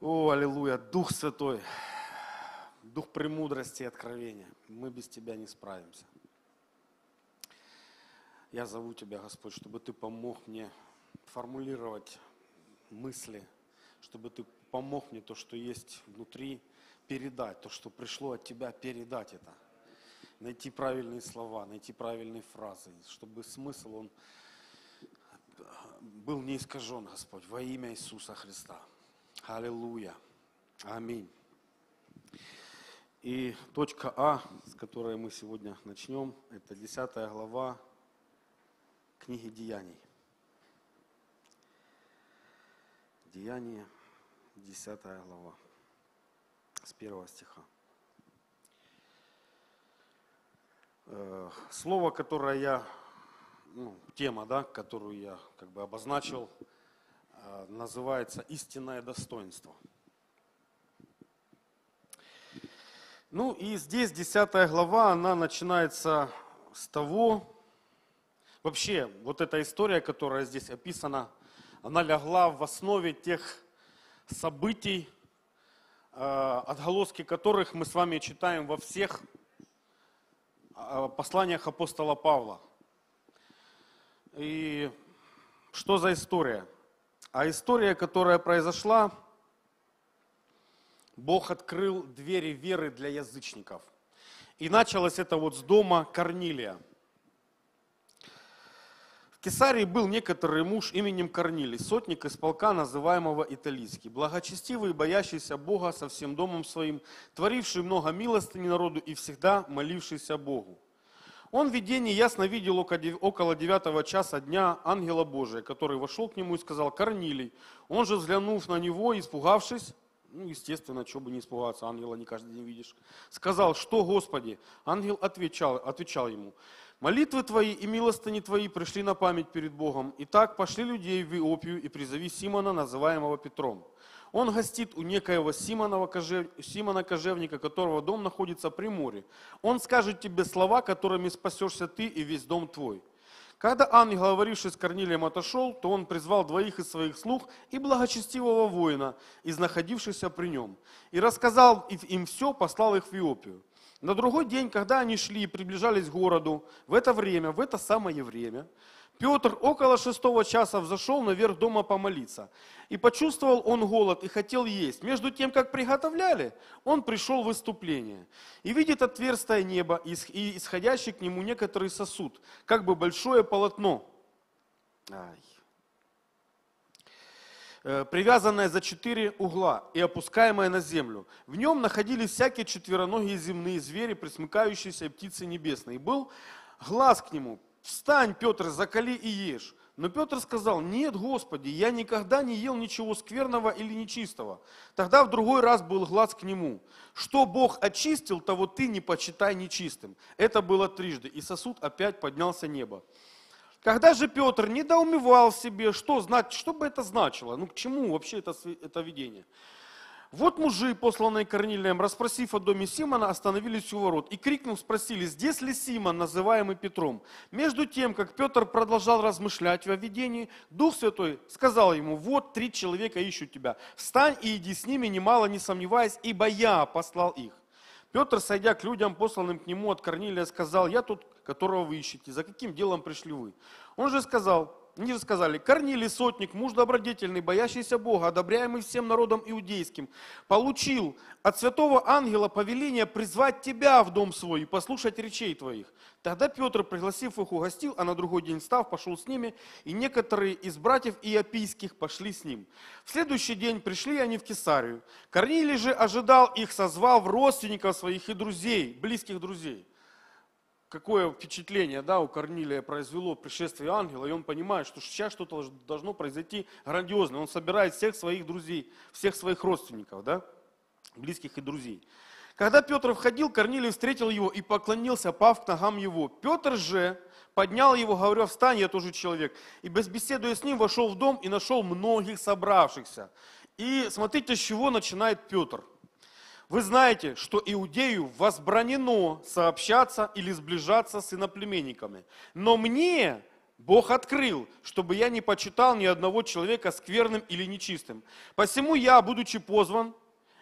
О, аллилуйя, Дух Святой, Дух премудрости и откровения. Мы без Тебя не справимся. Я зову Тебя, Господь, чтобы Ты помог мне формулировать мысли, чтобы Ты помог мне то, что есть внутри, передать, то, что пришло от Тебя, передать это. Найти правильные слова, найти правильные фразы, чтобы смысл, он был не искажен, Господь, во имя Иисуса Христа. Аллилуйя. Аминь. И точка А, с которой мы сегодня начнем, это 10 глава книги Деяний. Деяние, 10 глава, с первого стиха. Э, слово, которое я, ну, тема, да, которую я как бы обозначил, называется «Истинное достоинство». Ну и здесь 10 глава, она начинается с того, вообще вот эта история, которая здесь описана, она легла в основе тех событий, э, отголоски которых мы с вами читаем во всех э, посланиях апостола Павла. И что за история? А история, которая произошла, Бог открыл двери веры для язычников. И началось это вот с дома Корнилия – в Кесарии был некоторый муж именем Корнилий, сотник из полка, называемого Италийский, благочестивый и боящийся Бога со всем домом своим, творивший много милостыни народу и всегда молившийся Богу. Он в видении ясно видел около девятого часа дня ангела Божия, который вошел к нему и сказал, Корнилий. Он же, взглянув на него, испугавшись, ну, естественно, что бы не испугаться, ангела не каждый день видишь, сказал, что, Господи? Ангел отвечал, отвечал ему, Молитвы твои и милостыни твои пришли на память перед Богом. Итак, пошли людей в Иопию и призови Симона, называемого Петром. Он гостит у некоего Симонова, Симона Кожевника, которого дом находится при море. Он скажет тебе слова, которыми спасешься ты и весь дом твой. Когда ангел, говоривший с Корнилием, отошел, то он призвал двоих из своих слуг и благочестивого воина, из находившихся при нем, и рассказал им все, послал их в Иопию. На другой день, когда они шли и приближались к городу, в это время, в это самое время, Петр около шестого часа взошел наверх дома помолиться. И почувствовал он голод и хотел есть. Между тем, как приготовляли, он пришел в выступление. И видит отверстие неба и исходящий к нему некоторый сосуд, как бы большое полотно. Ай. Э, привязанное за четыре угла и опускаемое на землю. В нем находились всякие четвероногие земные звери, присмыкающиеся птицы небесные. И был глаз к нему. «Встань, Петр, закали и ешь». Но Петр сказал, нет, Господи, я никогда не ел ничего скверного или нечистого. Тогда в другой раз был глаз к нему. Что Бог очистил, того ты не почитай нечистым. Это было трижды, и сосуд опять поднялся небо. Когда же Петр недоумевал себе, что, знать, что бы это значило, ну к чему вообще это, это видение. Вот мужи, посланные Корнилием, расспросив о доме Симона, остановились у ворот и, крикнув, спросили, здесь ли Симон, называемый Петром. Между тем, как Петр продолжал размышлять во видении, Дух Святой сказал ему, вот три человека ищут тебя, встань и иди с ними, немало не сомневаясь, ибо я послал их. Петр, сойдя к людям, посланным к нему от Корнилия, сказал, я тут, которого вы ищете, за каким делом пришли вы? Он же сказал, они же сказали, Корнилий, сотник, муж добродетельный, боящийся Бога, одобряемый всем народом иудейским, получил от святого ангела повеление призвать тебя в дом свой и послушать речей твоих. Тогда Петр, пригласив их, угостил, а на другой день став, пошел с ними, и некоторые из братьев иопийских пошли с ним. В следующий день пришли они в Кесарию. Корнилий же ожидал их, созвал в родственников своих и друзей, близких друзей какое впечатление да, у Корнилия произвело пришествие ангела, и он понимает, что сейчас что-то должно произойти грандиозное. Он собирает всех своих друзей, всех своих родственников, да, близких и друзей. Когда Петр входил, Корнилий встретил его и поклонился, пав к ногам его. Петр же поднял его, говоря, встань, я тоже человек. И без беседуя с ним вошел в дом и нашел многих собравшихся. И смотрите, с чего начинает Петр – вы знаете, что иудею возбранено сообщаться или сближаться с иноплеменниками. Но мне Бог открыл, чтобы я не почитал ни одного человека скверным или нечистым. Посему я, будучи позван,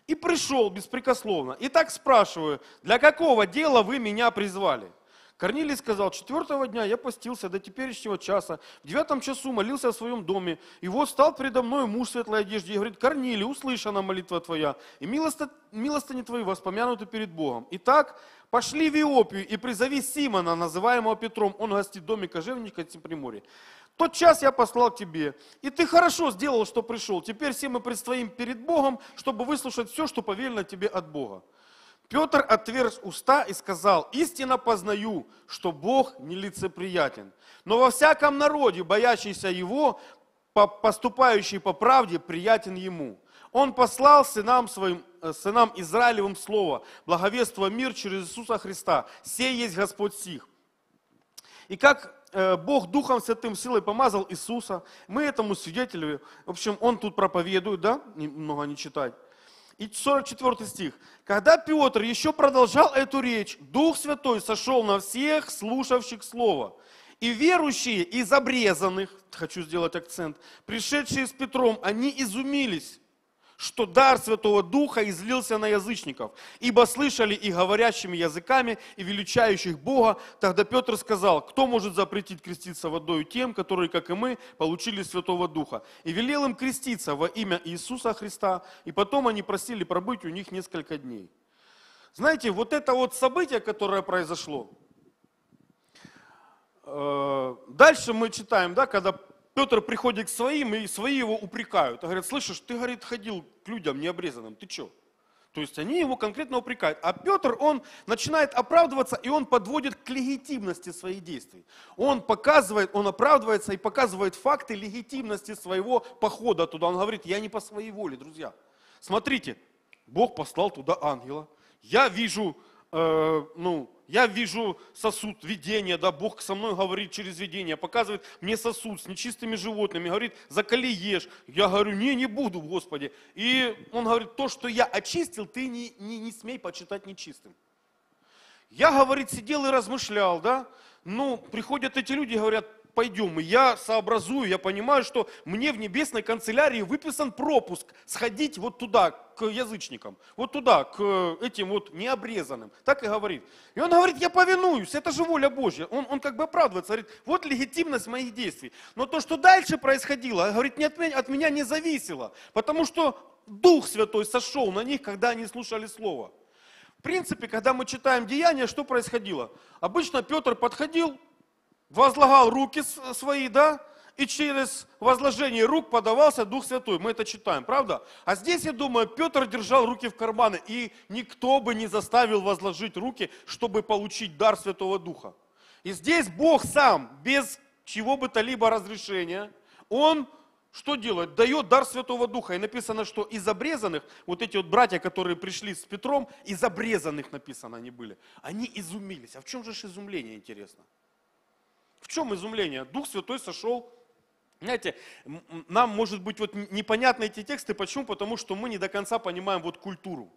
и пришел беспрекословно. И так спрашиваю, для какого дела вы меня призвали? Корнилий сказал, четвертого дня я постился до теперешнего часа, в девятом часу молился в своем доме, и вот стал передо мной муж в светлой одежде и говорит, Корнилий, услышана молитва твоя, и милости, милостыни твои воспомянуты перед Богом. Итак, пошли в Иопию и призови Симона, называемого Петром, он гостит в доме кожевника Цимприморья. Тот час я послал тебе, и ты хорошо сделал, что пришел. Теперь все мы предстоим перед Богом, чтобы выслушать все, что повелено тебе от Бога. Петр отверг уста и сказал, истинно познаю, что Бог нелицеприятен. Но во всяком народе, боящийся Его, поступающий по правде, приятен Ему. Он послал сынам своим, э, сынам Израилевым слово, благовество мир через Иисуса Христа. Сей есть Господь сих. И как э, Бог Духом Святым силой помазал Иисуса, мы этому свидетели. В общем, Он тут проповедует, да, немного не читать. И 44 стих. Когда Петр еще продолжал эту речь, Дух Святой сошел на всех слушавших Слово. И верующие из обрезанных, хочу сделать акцент, пришедшие с Петром, они изумились, что дар Святого Духа излился на язычников, ибо слышали и говорящими языками, и величающих Бога. Тогда Петр сказал, кто может запретить креститься водой тем, которые, как и мы, получили Святого Духа? И велел им креститься во имя Иисуса Христа, и потом они просили пробыть у них несколько дней. Знаете, вот это вот событие, которое произошло, э, дальше мы читаем, да, когда Петр приходит к своим, и свои его упрекают. А говорят, слышишь, ты, говорит, ходил к людям необрезанным, ты что? То есть они его конкретно упрекают. А Петр, он начинает оправдываться, и он подводит к легитимности своих действий. Он показывает, он оправдывается и показывает факты легитимности своего похода туда. Он говорит, я не по своей воле, друзья. Смотрите, Бог послал туда ангела. Я вижу, э, ну, я вижу сосуд, видение, да, Бог со мной говорит через видение, показывает мне сосуд с нечистыми животными, говорит, закали ешь. Я говорю, не, не буду, Господи. И он говорит, то, что я очистил, ты не, не, не смей почитать нечистым. Я, говорит, сидел и размышлял, да, ну, приходят эти люди, говорят, пойдем. И я сообразую, я понимаю, что мне в небесной канцелярии выписан пропуск сходить вот туда, к язычникам, вот туда, к этим вот необрезанным. Так и говорит. И он говорит, я повинуюсь, это же воля Божья. Он, он как бы оправдывается, говорит, вот легитимность моих действий. Но то, что дальше происходило, говорит, не от меня, от меня не зависело, потому что Дух Святой сошел на них, когда они слушали Слово. В принципе, когда мы читаем Деяния, что происходило? Обычно Петр подходил, возлагал руки свои, да, и через возложение рук подавался Дух Святой. Мы это читаем, правда? А здесь, я думаю, Петр держал руки в карманы, и никто бы не заставил возложить руки, чтобы получить дар Святого Духа. И здесь Бог сам, без чего бы то либо разрешения, Он что делает? Дает дар Святого Духа. И написано, что из обрезанных, вот эти вот братья, которые пришли с Петром, из обрезанных написано они были, они изумились. А в чем же изумление, интересно? В чем изумление? Дух Святой сошел. Знаете, нам, может быть, вот непонятны эти тексты. Почему? Потому что мы не до конца понимаем вот культуру.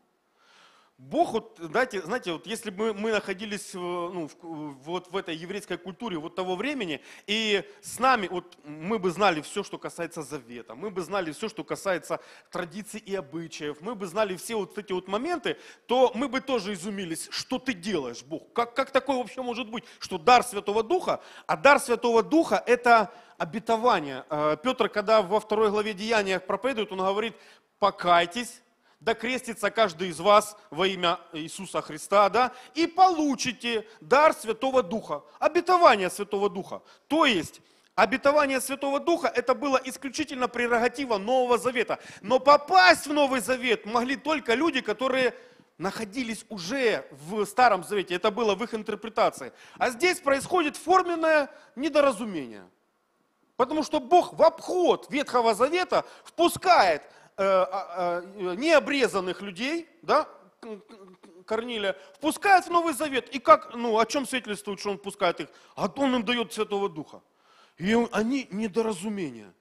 Бог, вот, знаете, знаете, вот если бы мы находились ну, в, вот в этой еврейской культуре вот того времени, и с нами, вот мы бы знали все, что касается завета, мы бы знали все, что касается традиций и обычаев, мы бы знали все вот эти вот моменты, то мы бы тоже изумились, что ты делаешь, Бог? Как, как такое вообще может быть, что дар Святого Духа, а дар Святого Духа это обетование. Э, Петр, когда во второй главе Деяния проповедует, он говорит, покайтесь, да крестится каждый из вас во имя Иисуса Христа, да, и получите дар Святого Духа, обетование Святого Духа. То есть, обетование Святого Духа это было исключительно прерогатива Нового Завета. Но попасть в Новый Завет могли только люди, которые находились уже в Старом Завете. Это было в их интерпретации. А здесь происходит форменное недоразумение. Потому что Бог в обход Ветхого Завета впускает необрезанных людей, да, Корнилия, впускает в Новый Завет. И как, ну, о чем свидетельствует, что он впускает их? А он им дает Святого Духа. И они недоразумения.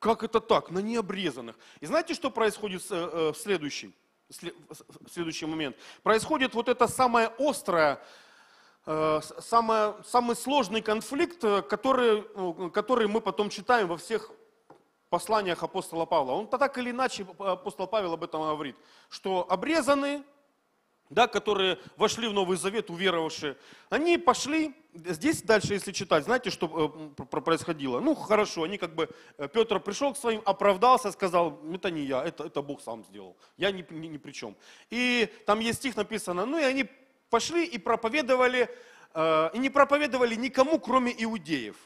Как это так? На необрезанных. И знаете, что происходит э, э, в следующий, в следующий момент? Происходит вот это самое острое э, самое, самый сложный конфликт, э, который, ну, который мы потом читаем во всех посланиях апостола Павла. Он так или иначе, апостол Павел об этом говорит, что обрезанные, да, которые вошли в Новый Завет, уверовавшие, они пошли, здесь дальше, если читать, знаете, что э, происходило? Ну, хорошо, они как бы, э, Петр пришел к своим, оправдался, сказал, это не я, это, это Бог сам сделал, я ни, ни, ни при чем. И там есть стих написано, ну и они пошли и проповедовали, э, и не проповедовали никому, кроме иудеев.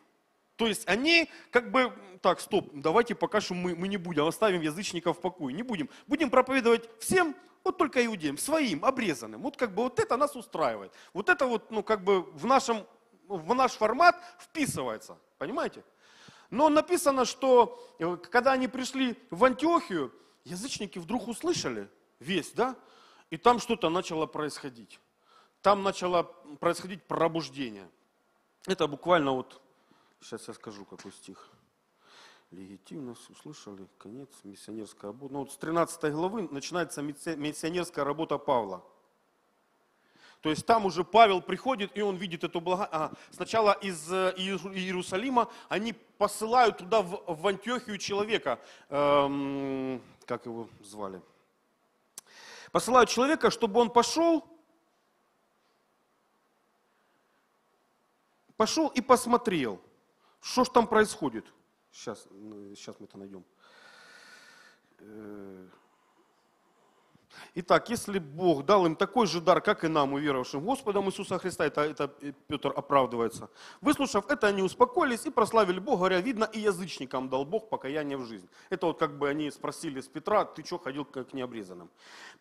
То есть они как бы, так, стоп, давайте пока что мы, мы не будем, оставим язычников в покое, не будем. Будем проповедовать всем, вот только иудеям, своим, обрезанным. Вот как бы вот это нас устраивает. Вот это вот, ну как бы в, нашем, в наш формат вписывается, понимаете? Но написано, что э, когда они пришли в Антиохию, язычники вдруг услышали весть, да? И там что-то начало происходить. Там начало происходить пробуждение. Это буквально вот Сейчас я скажу, какой стих. Легитимность, услышали, конец, миссионерская работа. Ну вот с 13 главы начинается миссионерская работа Павла. То есть там уже Павел приходит, и он видит эту благо... А, сначала из э, Иерусалима они посылают туда, в, в Антиохию человека. Эм, как его звали? Посылают человека, чтобы он пошел, пошел и посмотрел – что ж там происходит? Сейчас, сейчас мы это найдем. Э, Итак, если Бог дал им такой же дар, как и нам, уверовавшим Господом Иисуса Христа, это, это Петр оправдывается. Выслушав это, они успокоились и прославили Бога, говоря, видно, и язычникам дал Бог покаяние в жизнь. Это вот как бы они спросили с Петра, ты что ходил как необрезанным?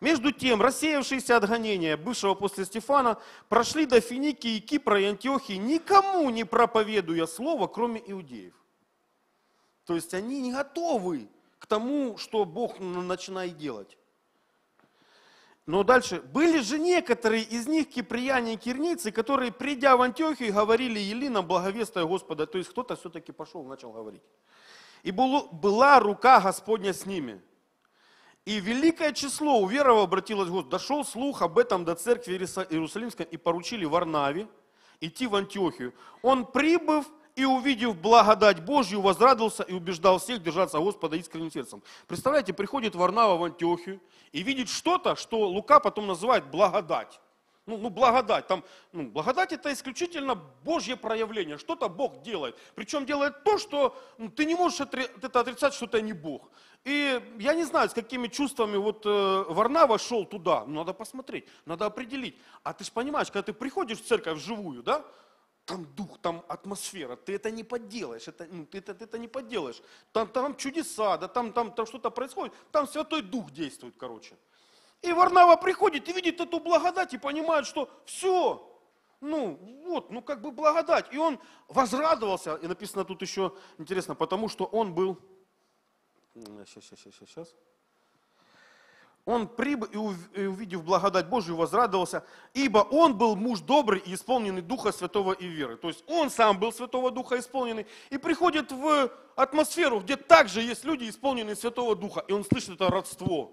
Между тем, рассеявшиеся от гонения, бывшего после Стефана, прошли до Финикии, Кипра и Антиохии, никому не проповедуя слово, кроме иудеев. То есть они не готовы к тому, что Бог начинает делать. Но дальше. Были же некоторые из них киприяне и кирницы, которые, придя в Антиохию, говорили Елинам, благовествуя Господа. То есть кто-то все-таки пошел, начал говорить. И была рука Господня с ними. И великое число уверовало обратилось к Господу. Дошел слух об этом до церкви Иерусалимской и поручили Варнаве идти в Антиохию. Он, прибыв, и увидев благодать Божью, возрадовался и убеждал всех держаться Господа искренним сердцем. Представляете, приходит Варнава в Антиохию и видит что-то, что Лука потом называет благодать. Ну, ну благодать, там, ну, благодать это исключительно Божье проявление, что-то Бог делает. Причем делает то, что ну, ты не можешь это отрицать, что это не Бог. И я не знаю, с какими чувствами вот э, Варнава шел туда, ну, надо посмотреть, надо определить. А ты же понимаешь, когда ты приходишь в церковь живую, да, там дух, там атмосфера, ты это не подделаешь, это, ну, ты, это, ты это не подделаешь. Там, там чудеса, да, там, там, там что-то происходит, там Святой Дух действует, короче. И Варнава приходит и видит эту благодать и понимает, что все, ну вот, ну как бы благодать. И он возрадовался, и написано тут еще, интересно, потому что он был, сейчас, сейчас, сейчас, сейчас, он прибыл и увидев благодать Божию, возрадовался, ибо он был муж добрый и исполненный Духа Святого и веры. То есть он сам был Святого Духа исполненный и приходит в атмосферу, где также есть люди, исполненные Святого Духа, и он слышит это родство.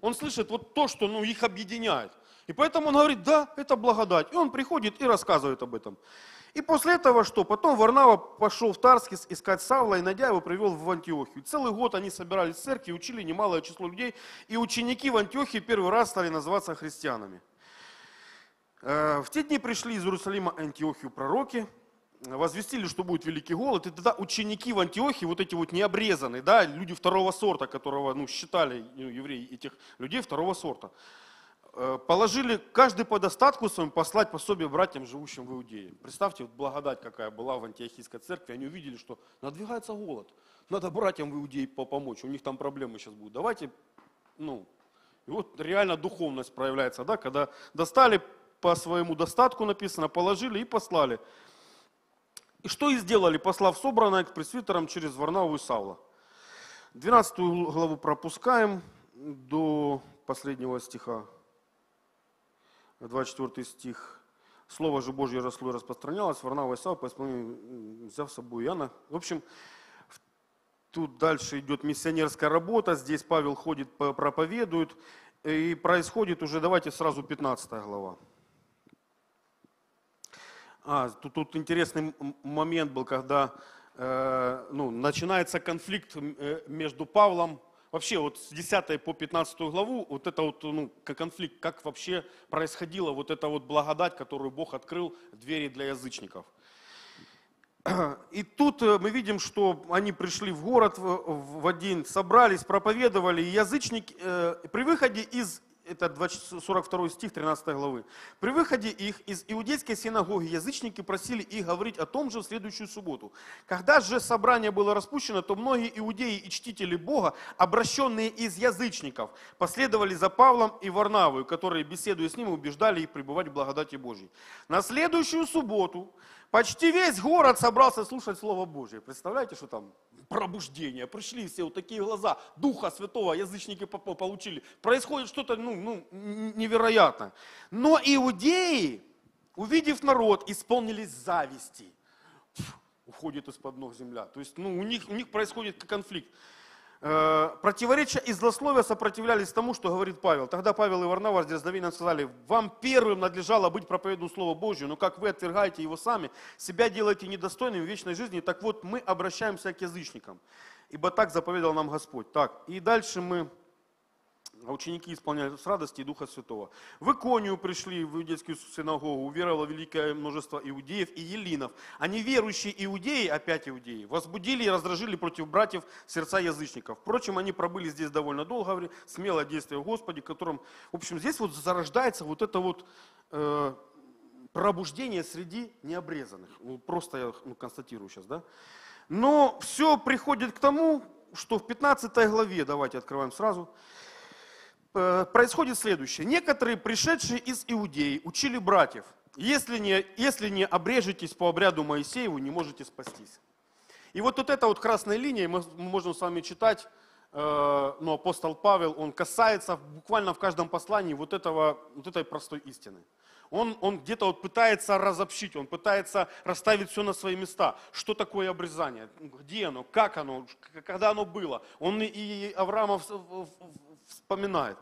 Он слышит вот то, что ну, их объединяет. И поэтому он говорит, да, это благодать. И он приходит и рассказывает об этом. И после этого что? Потом Варнава пошел в Тарскис искать Савла и, найдя его, привел в Антиохию. Целый год они собирались в церкви, учили немалое число людей, и ученики в Антиохии первый раз стали называться христианами. Э, в те дни пришли из Иерусалима Антиохию пророки, возвестили, что будет великий голод, и тогда ученики в Антиохии, вот эти вот необрезанные, да, люди второго сорта, которого ну, считали ну, евреи этих людей второго сорта, положили каждый по достатку своему послать пособие братьям, живущим в Иудее. Представьте, вот благодать какая была в антиохийской церкви. Они увидели, что надвигается голод. Надо братьям в Иудее помочь, у них там проблемы сейчас будут. Давайте, ну, и вот реально духовность проявляется, да, когда достали по своему достатку написано, положили и послали. И что и сделали, послав собранное к пресвитерам через Варнаву и Савла. 12 главу пропускаем до последнего стиха. 24 стих. Слово же Божье росло и распространялось. Варнава и Сава по исполнению взяв с собой Иоанна. В общем, тут дальше идет миссионерская работа. Здесь Павел ходит, проповедует. И происходит уже, давайте сразу 15 глава. А, тут, тут интересный момент был, когда э, ну, начинается конфликт э, между Павлом, вообще вот с 10 по 15 главу, вот это вот ну, конфликт, как вообще происходила вот эта вот благодать, которую Бог открыл двери для язычников. И тут э, мы видим, что они пришли в город в один, собрались, проповедовали, и язычники, э, при выходе из это 42 стих 13 главы. При выходе их из иудейской синагоги язычники просили их говорить о том же в следующую субботу. Когда же собрание было распущено, то многие иудеи и чтители Бога, обращенные из язычников, последовали за Павлом и Варнавою, которые, беседуя с ним, убеждали их пребывать в благодати Божьей. На следующую субботу почти весь город собрался слушать Слово Божье. Представляете, что там пробуждение, пришли все вот такие глаза, Духа Святого язычники получили. Происходит что-то ну, ну, невероятное. Но иудеи, увидев народ, исполнились зависти. уходит из-под ног земля. То есть ну, у, них, у них происходит конфликт. Э, противоречия и злословия сопротивлялись тому, что говорит Павел. Тогда Павел и Варнава с дерзновением сказали, вам первым надлежало быть проповедным Слово Божье, но как вы отвергаете его сами, себя делаете недостойным вечной жизни, так вот мы обращаемся к язычникам. Ибо так заповедал нам Господь. Так, и дальше мы а ученики исполняли с радости Духа Святого. В Иконию пришли в иудейскую синагогу, уверовало великое множество иудеев и елинов. А неверующие иудеи, опять иудеи, возбудили и раздражили против братьев сердца язычников. Впрочем, они пробыли здесь довольно долго, смело действуя в Господе, которым, в общем, здесь вот зарождается вот это вот э, пробуждение среди необрезанных. Ну, просто я ну, констатирую сейчас, да. Но все приходит к тому, что в 15 главе, давайте открываем сразу, происходит следующее. Некоторые, пришедшие из Иудеи, учили братьев, если не, если не обрежетесь по обряду Моисееву, не можете спастись. И вот, вот эта вот красная линия, мы можем с вами читать, э, но апостол Павел, он касается буквально в каждом послании вот, этого, вот этой простой истины. Он, он где-то вот пытается разобщить, он пытается расставить все на свои места. Что такое обрезание? Где оно? Как оно? Когда оно было? Он и Авраама вспоминает.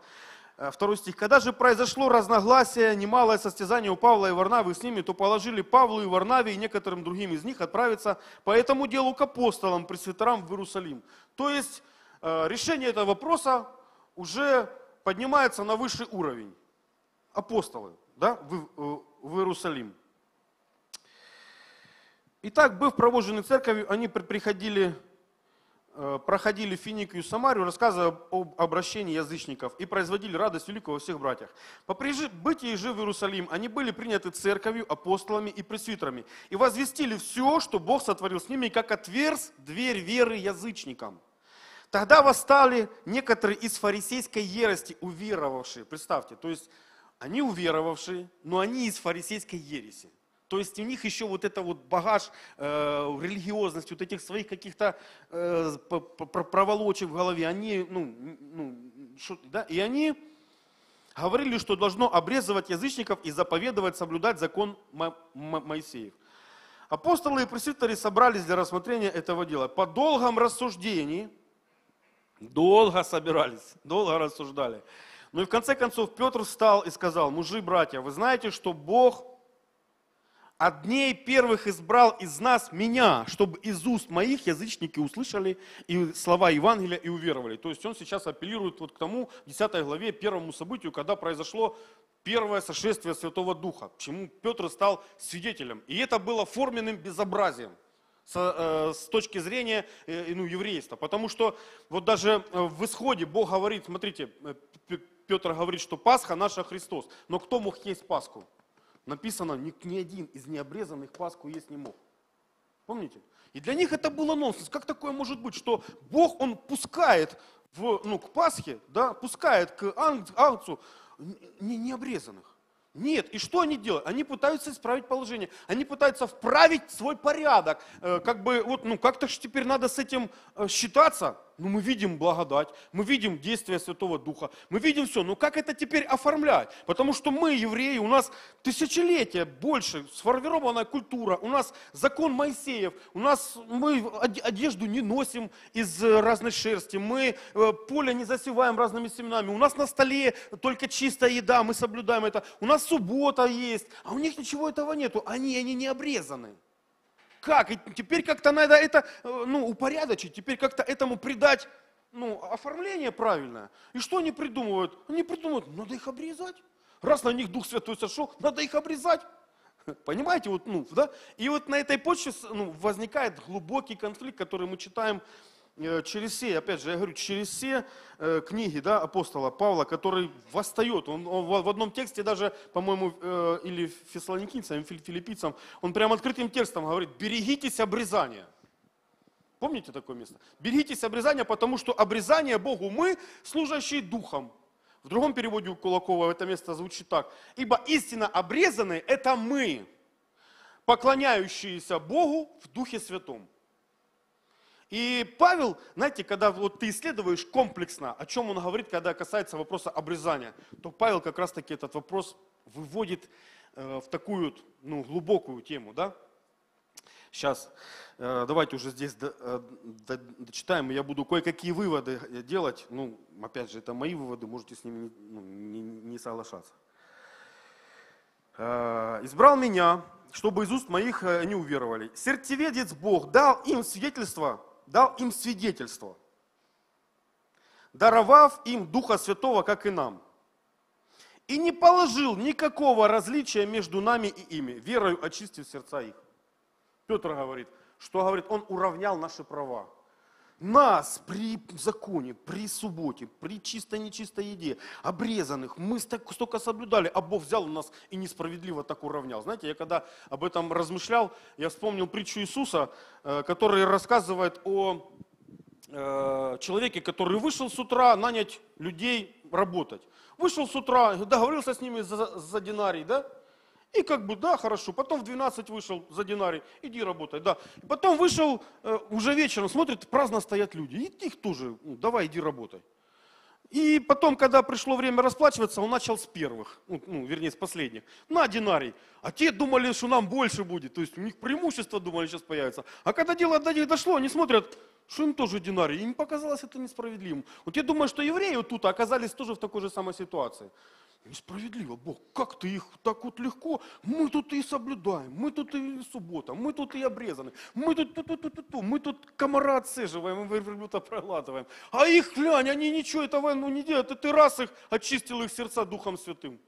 Э, второй стих. «Когда же произошло разногласие, немалое состязание у Павла и Варнавы с ними, то положили Павлу и Варнаве и некоторым другим из них отправиться по этому делу к апостолам, пресвитерам в Иерусалим». То есть э, решение этого вопроса уже поднимается на высший уровень. Апостолы да, в, э, в Иерусалим. Итак, быв провожены церковью, они приходили проходили Финикию и Самарию, рассказывая об обращении язычников и производили радость великую во всех братьях. По прибытии же в Иерусалим они были приняты церковью, апостолами и пресвитерами и возвестили все, что Бог сотворил с ними, как отверз дверь веры язычникам. Тогда восстали некоторые из фарисейской ерости, уверовавшие. Представьте, то есть они уверовавшие, но они из фарисейской ереси. То есть у них еще вот это вот багаж э, религиозности, вот этих своих каких-то э, проволочек в голове, они, ну, ну шо, да, и они говорили, что должно обрезывать язычников и заповедовать соблюдать закон Мо Моисеев. Апостолы и пресвитеры собрались для рассмотрения этого дела. По долгом рассуждении, долго собирались, долго рассуждали. Ну и в конце концов Петр встал и сказал, мужи, братья, вы знаете, что Бог от дней первых избрал из нас меня, чтобы из уст моих язычники услышали и слова Евангелия и уверовали. То есть он сейчас апеллирует вот к тому, в 10 главе, первому событию, когда произошло первое сошествие Святого Духа, чему Петр стал свидетелем. И это было форменным безобразием с, э, с точки зрения э, ну, еврейства. Потому что вот даже э, в исходе Бог говорит, смотрите, э, Петр говорит, что Пасха наша Христос. Но кто мог есть Пасху? Написано, ни, ни один из необрезанных Пасху есть не мог. Помните? И для них это было нонсенс. Как такое может быть, что Бог, Он пускает в, ну, к Пасхе, да, пускает к ангцу не, необрезанных. Нет, и что они делают? Они пытаются исправить положение, они пытаются вправить свой порядок, э, как бы, вот, ну, как-то же теперь надо с этим э, считаться, Ну, мы видим благодать, мы видим действие Святого Духа, мы видим все. Но как это теперь оформлять? Потому что мы, евреи, у нас тысячелетия больше сформированная культура, у нас закон Моисеев, у нас мы одежду не носим из разной шерсти, мы э, поле не засеваем разными семенами, у нас на столе только чистая еда, мы соблюдаем это, у нас суббота есть, а у них ничего этого нету, они, они не обрезаны. Как? И теперь как-то надо это э, ну, упорядочить, теперь как-то этому придать ну, оформление правильное. И что они придумывают? Они придумывают, надо их обрезать. Раз на них Дух Святой сошел, надо их обрезать. Понимаете, вот, ну, да? И вот на этой почве ну, возникает глубокий конфликт, который мы читаем через все, опять же, я говорю, через все э, книги да, апостола Павла, который восстает. Он, он в одном тексте даже, по-моему, э, или фессалоникийцам, или филиппийцам, он прям открытым текстом говорит, берегитесь обрезания. Помните такое место? Берегитесь обрезания, потому что обрезание Богу мы, служащие духом. В другом переводе у Кулакова это место звучит так. Ибо истинно обрезанные – это мы, поклоняющиеся Богу в Духе Святом. И Павел, знаете, когда вот ты исследуешь комплексно, о чем он говорит, когда касается вопроса обрезания, то Павел как раз-таки этот вопрос выводит э, в такую ну, глубокую тему, да? Сейчас, э, давайте уже здесь э, дочитаем, я буду кое-какие выводы делать. Ну, опять же, это мои выводы, можете с ними ну, не, не соглашаться. «Избрал меня, чтобы из уст моих не уверовали. Сердцеведец Бог дал им свидетельство, дал им свидетельство, даровав им Духа Святого, как и нам. И не положил никакого различия между нами и ими, верою очистив сердца их. Петр говорит, что говорит, он уравнял наши права. Нас при законе, при субботе, при чистой нечистой еде, обрезанных, мы столько соблюдали, а Бог взял у нас и несправедливо так уравнял. Знаете, я когда об этом размышлял, я вспомнил притчу Иисуса, э, который рассказывает о э, человеке, который вышел с утра нанять людей работать. Вышел с утра, договорился с ними за, за динарий, да? И как бы, да, хорошо. Потом в 12 вышел за динарий, иди работай, да. Потом вышел э, уже вечером, смотрит, праздно стоят люди. И их тоже, ну, давай, иди работай. И потом, когда пришло время расплачиваться, он начал с первых, ну, ну, вернее, с последних. На динарий. А те думали, что нам больше будет. То есть у них преимущество, думали, сейчас появится. А когда дело до них дошло, они смотрят, что им тоже динарий. Им показалось это несправедливым. Вот я думаю, что евреи вот тут оказались тоже в такой же самой ситуации. Несправедливо, Бог, как ты их так вот легко, мы тут и соблюдаем, мы тут и суббота, мы тут и обрезаны, мы тут, ту, ту, ту, ту, ту, мы тут комара отсаживаем, мы верблюда проглатываем. А их, глянь, они ничего этого ну, не делают, и ты раз их очистил их сердца Духом Святым.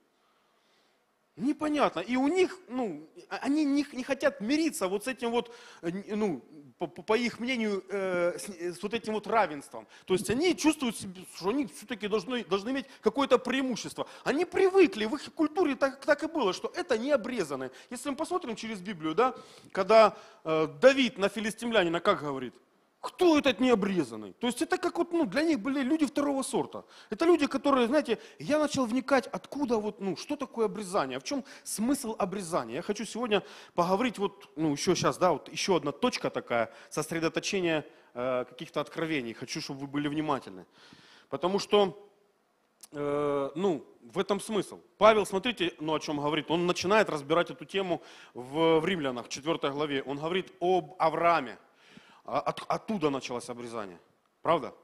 Непонятно. И у них, ну, они не, не хотят мириться вот с этим вот, э, ну, по, по их мнению, э, с, с вот этим вот равенством. То есть они чувствуют, себе, что они все-таки должны, должны иметь какое-то преимущество. Они привыкли, в их культуре так, так и было, что это не обрезаны. Если мы посмотрим через Библию, да, когда э, Давид на филистимлянина как говорит? Кто этот необрезанный? То есть это как вот, ну, для них были люди второго сорта. Это люди, которые, знаете, я начал вникать, откуда вот, ну, что такое обрезание, в чем смысл обрезания. Я хочу сегодня поговорить вот, ну, еще сейчас, да, вот еще одна точка такая, сосредоточение э, каких-то откровений. Хочу, чтобы вы были внимательны. Потому что, э, ну, в этом смысл. Павел, смотрите, ну, о чем говорит. Он начинает разбирать эту тему в, в Римлянах, 4 главе. Он говорит об Аврааме. А от, оттуда началось обрезание. Правда?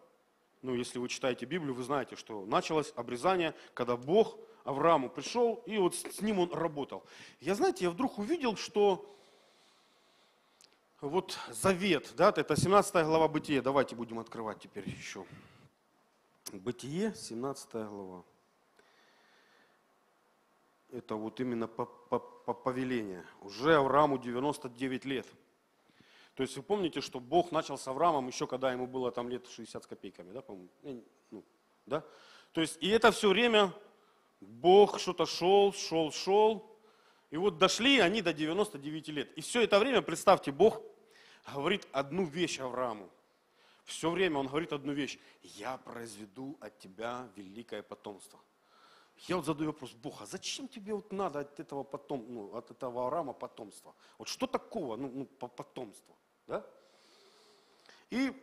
Ну, если вы читаете Библию, вы знаете, что началось обрезание, когда Бог Аврааму пришел, и вот с ним он работал. Я, знаете, я вдруг увидел, что вот завет, да, это 17 глава Бытия, давайте будем открывать теперь еще. Бытие, 17 глава. Это вот именно по, по, по повеление. Уже Аврааму 99 лет. То есть вы помните, что Бог начал с Авраамом еще когда ему было там лет 60 с копейками, да, по-моему? Ну, да? То есть и это все время Бог что-то шел, шел, шел. И вот дошли они до 99 лет. И все это время, представьте, Бог говорит одну вещь Аврааму. Все время он говорит одну вещь. Я произведу от тебя великое потомство. Я вот задаю вопрос, Бог, а зачем тебе вот надо от этого потом, ну, от этого Авраама потомства? Вот что такого, ну, ну потомство? Да? И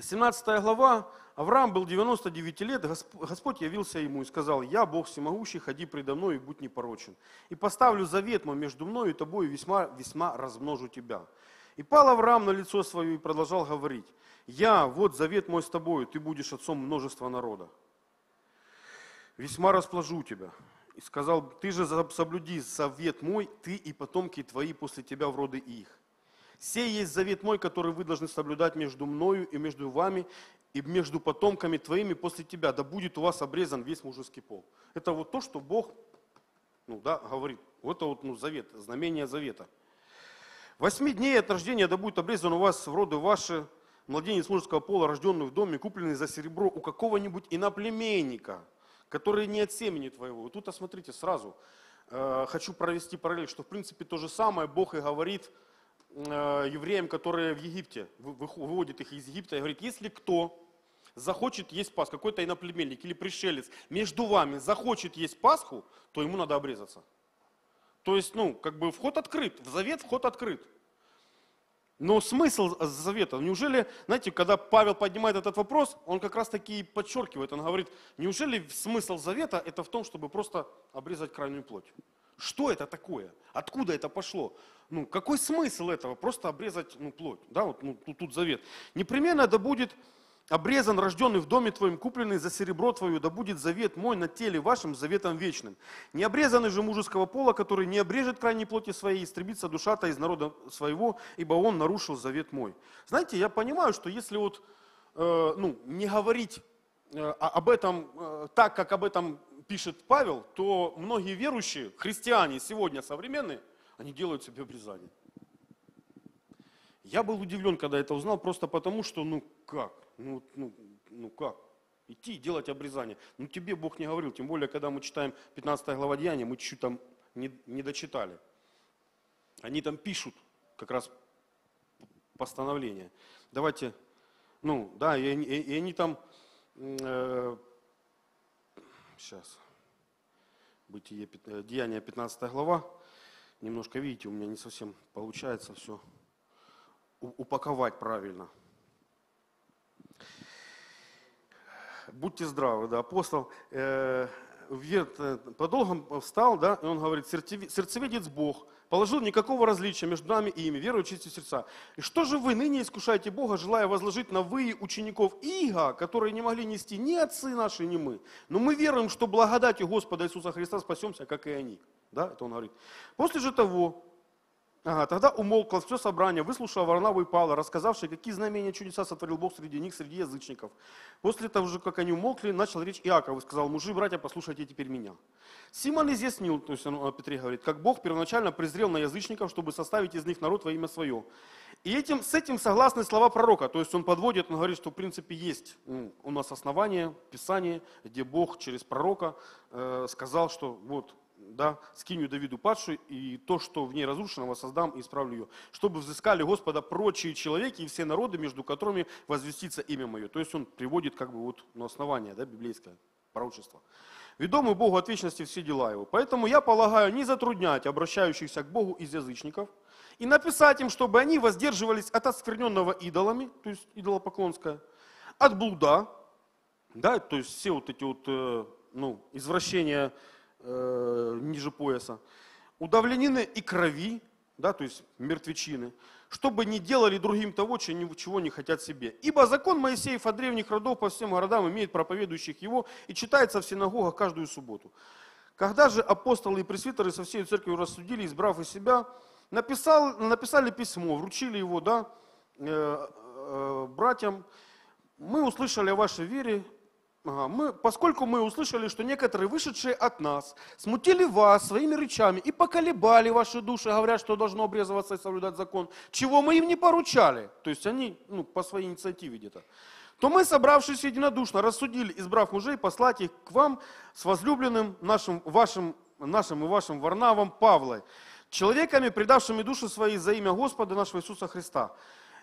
17 глава. Авраам был 99 лет, Госп- Господь явился ему и сказал, «Я, Бог всемогущий, ходи предо мной и будь непорочен. И поставлю завет мой между мною и тобой, и весьма, весьма размножу тебя». И пал Авраам на лицо свое и продолжал говорить, «Я, вот завет мой с тобою, ты будешь отцом множества народа. Весьма расположу тебя». И сказал, «Ты же соблюди завет мой, ты и потомки твои после тебя в роды их». Сей есть завет мой, который вы должны соблюдать между мною и между вами, и между потомками твоими после тебя. Да будет у вас обрезан весь мужеский пол. Это вот то, что Бог ну, да, говорит. Это вот ну, завет, знамение завета. Восьми дней от рождения да будет обрезан у вас в роды ваши, младенец мужеского пола, рожденный в доме, купленный за серебро у какого-нибудь иноплеменника, который не от семени твоего. Вот тут, смотрите, сразу э, хочу провести параллель, что в принципе то же самое Бог и говорит евреям, которые в Египте, выводит их из Египта, и говорит, если кто захочет есть Пасху, какой-то иноплеменник или пришелец между вами захочет есть Пасху, то ему надо обрезаться. То есть, ну, как бы вход открыт, в завет вход открыт. Но смысл завета, неужели, знаете, когда Павел поднимает этот вопрос, он как раз таки подчеркивает, он говорит, неужели смысл завета это в том, чтобы просто обрезать крайнюю плоть? Что это такое? Откуда это пошло? Ну, какой смысл этого? Просто обрезать ну, плоть. Да, вот ну, тут, тут завет. Непременно да будет обрезан, рожденный в доме твоем, купленный за серебро твое, да будет завет мой на теле вашим заветом вечным. Не обрезанный же мужеского пола, который не обрежет крайней плоти своей, истребится душа-то из народа своего, ибо он нарушил завет мой. Знаете, я понимаю, что если вот, э, ну, не говорить э, об этом э, так, как об этом пишет Павел, то многие верующие, христиане сегодня современные, они делают себе обрезание. Я был удивлен, когда это узнал, просто потому, что, ну как, ну, ну, ну как, идти и делать обрезание. Ну тебе Бог не говорил, тем более, когда мы читаем 15 глава Деяния, мы чуть-чуть там не, не дочитали. Они там пишут как раз постановление. Давайте, ну да, и, и- и они там, э, сейчас, Бытие, э, Деяния 15 глава, немножко, видите, у меня не совсем получается все упаковать правильно. Будьте здравы, да, апостол. Э, э, по долгам встал, да, и он говорит, «Сердцеви- сердцеведец Бог, положил никакого различия между нами и ими, верою чистью сердца. И что же вы ныне искушаете Бога, желая возложить на вы учеников Иго, которые не могли нести ни отцы наши, ни мы. Но мы веруем, что благодатью Господа Иисуса Христа спасемся, как и они. Да, это он говорит. После же того, тогда умолкло все собрание, выслушал Варнаву и Павла, рассказавшие, какие знамения чудеса сотворил Бог среди них, среди язычников. После того же, как они умолкли, начал речь Иаков и сказал, мужи, братья, послушайте теперь меня. Симон изъяснил, то есть он о Петре говорит, как Бог первоначально презрел на язычников, чтобы составить из них народ во имя свое. И этим, с этим согласны слова пророка, то есть он подводит, он говорит, что в принципе есть у нас основание, Писание, где Бог через пророка э, сказал, что вот да, скинью Давиду падшую, и то, что в ней разрушено, воссоздам и исправлю ее. Чтобы взыскали Господа прочие человеки и все народы, между которыми возвестится имя мое. То есть он приводит как бы вот на основание, да, библейское пророчество. Ведомы Богу от вечности все дела его. Поэтому я полагаю не затруднять обращающихся к Богу из язычников и написать им, чтобы они воздерживались от оскверненного идолами, то есть идолопоклонское, от блуда, да, то есть все вот эти вот, э, ну, извращения э, ниже пояса, удавленины и крови, да, то есть мертвечины, чтобы не делали другим того, чего не хотят себе. Ибо закон Моисеев от древних родов по всем городам имеет проповедующих его и читается в синагогах каждую субботу. Когда же апостолы и пресвитеры со всей церковью рассудили, избрав из себя, написал, написали письмо, вручили его да, э, э, братьям, мы услышали о вашей вере, ага, мы, поскольку мы услышали, что некоторые вышедшие от нас смутили вас своими речами и поколебали ваши души, говорят, что должно обрезываться и соблюдать закон, чего мы им не поручали. То есть они ну, по своей инициативе где-то. То мы, собравшись единодушно, рассудили, избрав мужей, послать их к вам с возлюбленным нашим, вашим, нашим и вашим Варнавом Павлой, человеками, предавшими души свои за имя Господа нашего Иисуса Христа.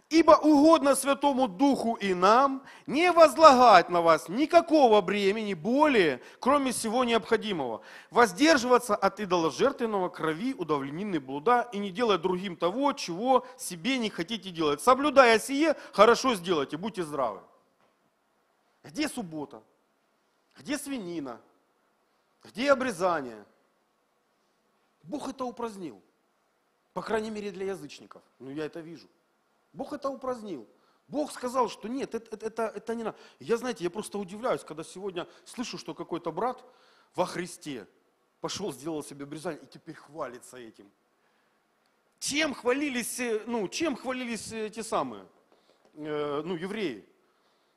Ибо угодно Святому Духу и нам не возлагать на вас никакого бремени более, кроме всего необходимого. Воздерживаться от идоложертвенного крови, удовленины блуда и не делать другим того, чего себе не хотите делать. Соблюдая сие, хорошо сделайте, будьте здравы. Где суббота? Где свинина? Где обрезание? Бог это упразднил. По крайней мере для язычников. Ну я это вижу. Бог это упразднил. Бог сказал, что нет, это, это, это, это не надо. Я, знаете, я просто удивляюсь, когда сегодня слышу, что какой-то брат во Христе пошел, сделал себе обрезание и теперь хвалится этим. Чем хвалились, э, ну, чем хвалились эти самые, э, ну, евреи?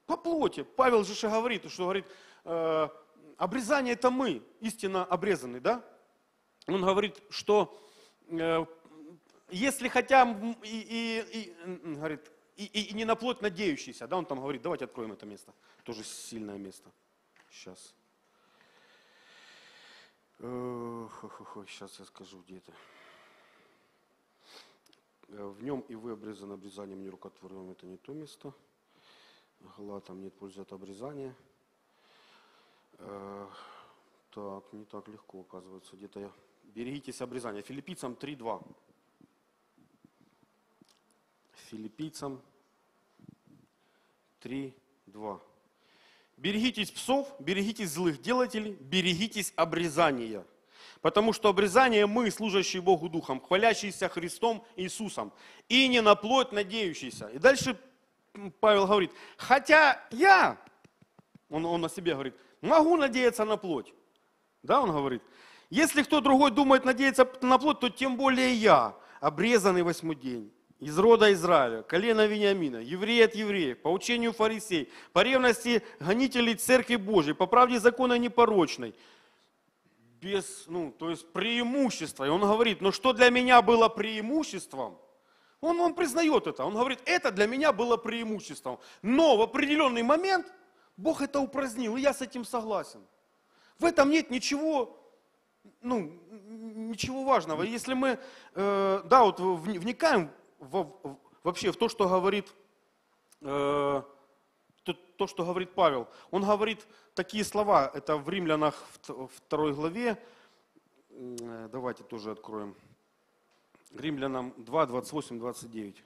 По плоти. Павел же говорит, что говорит, э, обрезание это мы, истинно обрезанный, да? Он говорит, что э, если хотя и, и, и, говорит, и, и, и не на плоть надеющийся, да, он там говорит, давайте откроем это место, тоже сильное место. Сейчас. Сейчас я скажу, где это. В нем и вы обрезаны обрезанием нерукотворным, это не то место. Галатам нет пользы от обрезания. Так, не так легко оказывается. Где-то я... Берегитесь обрезания. Филиппийцам 3.2 филиппийцам 3, 2. Берегитесь псов, берегитесь злых делателей, берегитесь обрезания. Потому что обрезание мы, служащие Богу Духом, хвалящиеся Христом Иисусом, и не на плоть надеющиеся. И дальше Павел говорит, хотя я, он, он о себе говорит, могу надеяться на плоть. Да, он говорит, если кто другой думает надеяться на плоть, то тем более я, обрезанный восьмой день из рода Израиля, колена Вениамина, еврей от евреев, по учению фарисей, по ревности гонителей Церкви Божьей, по правде закона непорочной, без, ну, то есть преимущество. И он говорит, ну что для меня было преимуществом? Он, он признает это, он говорит, это для меня было преимуществом. Но в определенный момент Бог это упразднил, и я с этим согласен. В этом нет ничего, ну, ничего важного. Если мы, э, да, вот вникаем в, вообще в то, что говорит, э, то, то, что говорит Павел. Он говорит такие слова, это в Римлянах второй главе, э, давайте тоже откроем. Римлянам 2, 28, 29.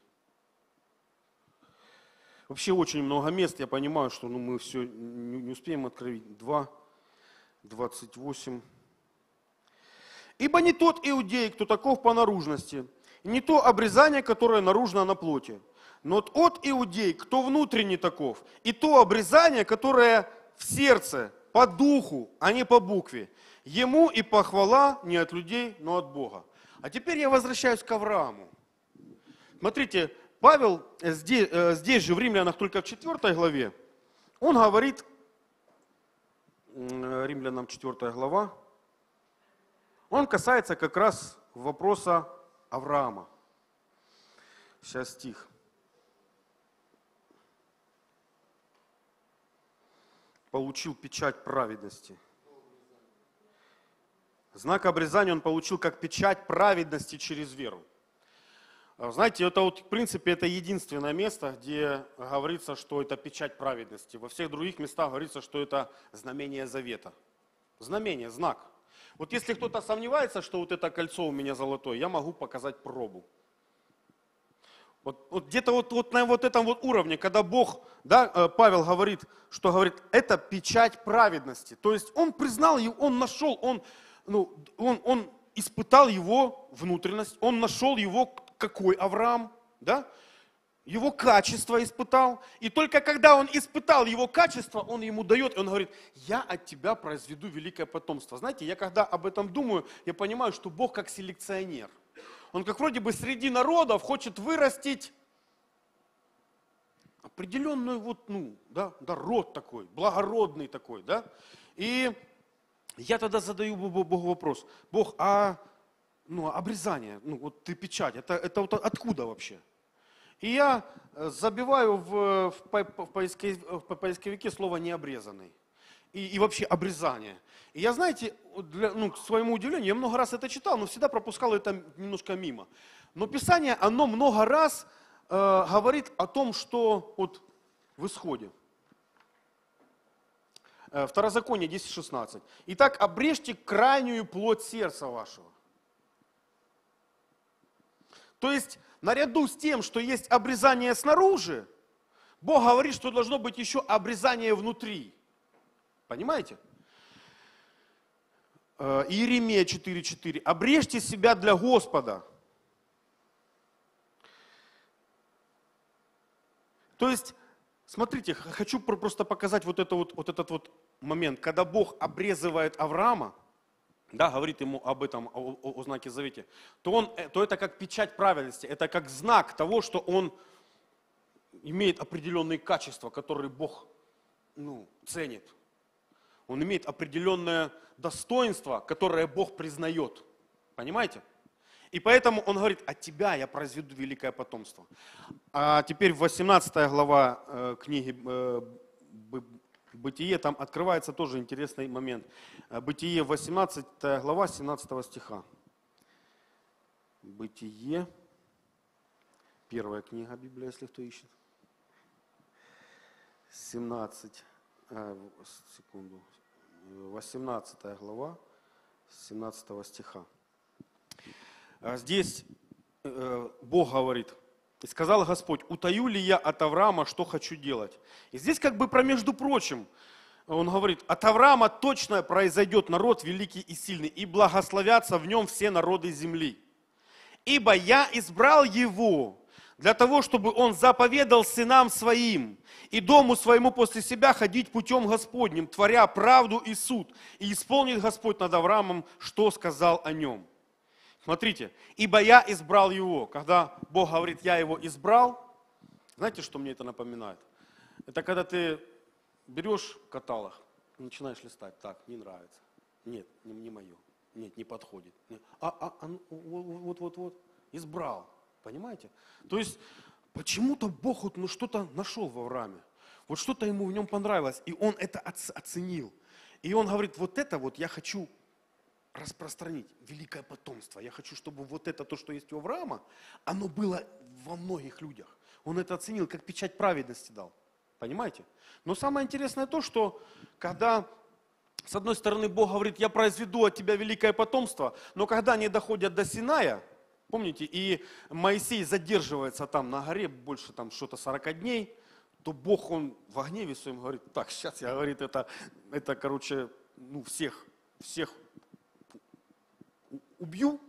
Вообще очень много мест, я понимаю, что ну, мы все не, не успеем открыть. 2, 28. Ибо не тот иудей, кто таков по наружности, не то обрезание, которое наружно на плоти, но от иудей, кто внутренний таков, и то обрезание, которое в сердце, по духу, а не по букве. Ему и похвала не от людей, но от Бога. А теперь я возвращаюсь к Аврааму. Смотрите, Павел здесь, э, здесь же в Римлянах, только в 4 главе, он говорит, Римлянам 4 глава, он касается как раз вопроса Авраама. Сейчас стих. Получил печать праведности. Знак обрезания он получил как печать праведности через веру. А, знаете, это вот, в принципе, это единственное место, где говорится, что это печать праведности. Во всех других местах говорится, что это знамение завета. Знамение, знак. Вот если кто-то сомневается, что вот это кольцо у меня золотое, я могу показать пробу. Вот, вот где-то вот, вот на вот этом вот уровне, когда Бог, да, э, Павел говорит, что говорит, это печать праведности. То есть он признал его, он нашел, он, ну, он, он испытал его внутренность, он нашел его, какой Авраам, да, его качество испытал. И только когда он испытал его качество, он ему дает, и он говорит, я от тебя произведу великое потомство. Знаете, я когда об этом думаю, я понимаю, что Бог как селекционер. Он как вроде бы среди народов хочет вырастить определенную вот, ну, да, да, род такой, благородный такой, да. И я тогда задаю Богу вопрос, Бог, а ну, обрезание, ну, вот ты печать, это, это вот откуда вообще? И я э, забиваю в, в, в, поисковике, в поисковике слово «необрезанный». И, и вообще обрезание. И я, знаете, для, ну, к своему удивлению, я много раз это читал, но всегда пропускал это немножко мимо. Но Писание, оно много раз э, говорит о том, что вот в исходе. Э, Второзаконие 10.16. Итак, обрежьте крайнюю плоть сердца вашего. То есть, наряду с тем, что есть обрезание снаружи, Бог говорит, что должно быть еще обрезание внутри. Понимаете? Э, Иеремия 4.4. Обрежьте себя для Господа. То есть, смотрите, хочу просто показать вот, это вот, вот этот вот момент, когда Бог обрезывает Авраама, да, говорит ему об этом, о, о, о знаке завете, то, он, э, то это как печать правильности, это как знак того, что он имеет определенные качества, которые Бог ну, ценит. Он имеет определенное достоинство, которое Бог признает. Понимаете? И поэтому он говорит, от тебя я произведу великое потомство. А теперь 18 глава э, книги э, Бытие, там открывается тоже интересный момент. Э, Бытие 18 глава 17 стиха. Бытие, первая книга Библии, если кто ищет. 17, э, секунду, 18 глава 17 стиха. А здесь э, Бог говорит, и сказал Господь, утаю ли я от Авраама, что хочу делать. И здесь как бы про между прочим, он говорит, от Авраама точно произойдет народ великий и сильный, и благословятся в нем все народы земли. Ибо я избрал его для того, чтобы он заповедал сынам своим и дому своему после себя ходить путем Господним, творя правду и суд, и исполнит Господь над Авраамом, что сказал о нем. Смотрите, ибо я избрал его. Когда Бог говорит, я его избрал, знаете, что мне это напоминает? Это когда ты берешь каталог, начинаешь листать, так, не нравится. Нет, не, не мое. Нет, не подходит. Нет. А, а, а, ну, вот, вот, вот, избрал. Понимаете? То есть, почему-то Бог вот, ну, что-то нашел в Аврааме. Вот что-то ему в нем понравилось, и он это оценил. И он говорит, вот это вот я хочу распространить великое потомство. Я хочу, чтобы вот это, то, что есть у Авраама, оно было во многих людях. Он это оценил, как печать праведности дал. Понимаете? Но самое интересное то, что когда с одной стороны Бог говорит, я произведу от тебя великое потомство, но когда они доходят до Синая, помните, и Моисей задерживается там на горе больше там что-то 40 дней, то Бог, он в гневе своем говорит, так, сейчас я, говорит, это, это короче, ну, всех, всех убью,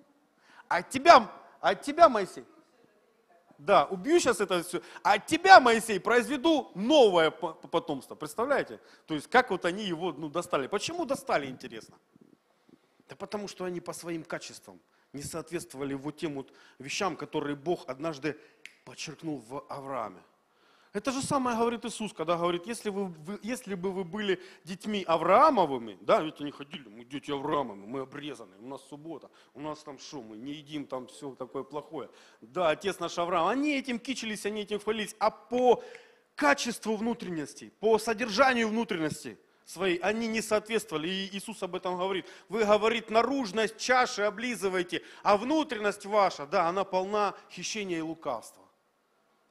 а от тебя, а от тебя, Моисей, да, убью сейчас это все, а от тебя, Моисей, произведу новое потомство. Представляете? То есть, как вот они его ну, достали. Почему достали, интересно? Да потому что они по своим качествам не соответствовали вот тем вот вещам, которые Бог однажды подчеркнул в Аврааме. Это же самое говорит Иисус, когда говорит, если, вы, вы, если бы вы были детьми Авраамовыми, да, ведь они ходили, мы дети Авраамовы, мы обрезаны, у нас суббота, у нас там что, мы не едим там все такое плохое. Да, отец наш Авраам, они этим кичились, они этим хвалились, а по качеству внутренности, по содержанию внутренности своей, они не соответствовали. И Иисус об этом говорит. Вы, говорит, наружность чаши облизываете, а внутренность ваша, да, она полна хищения и лукавства.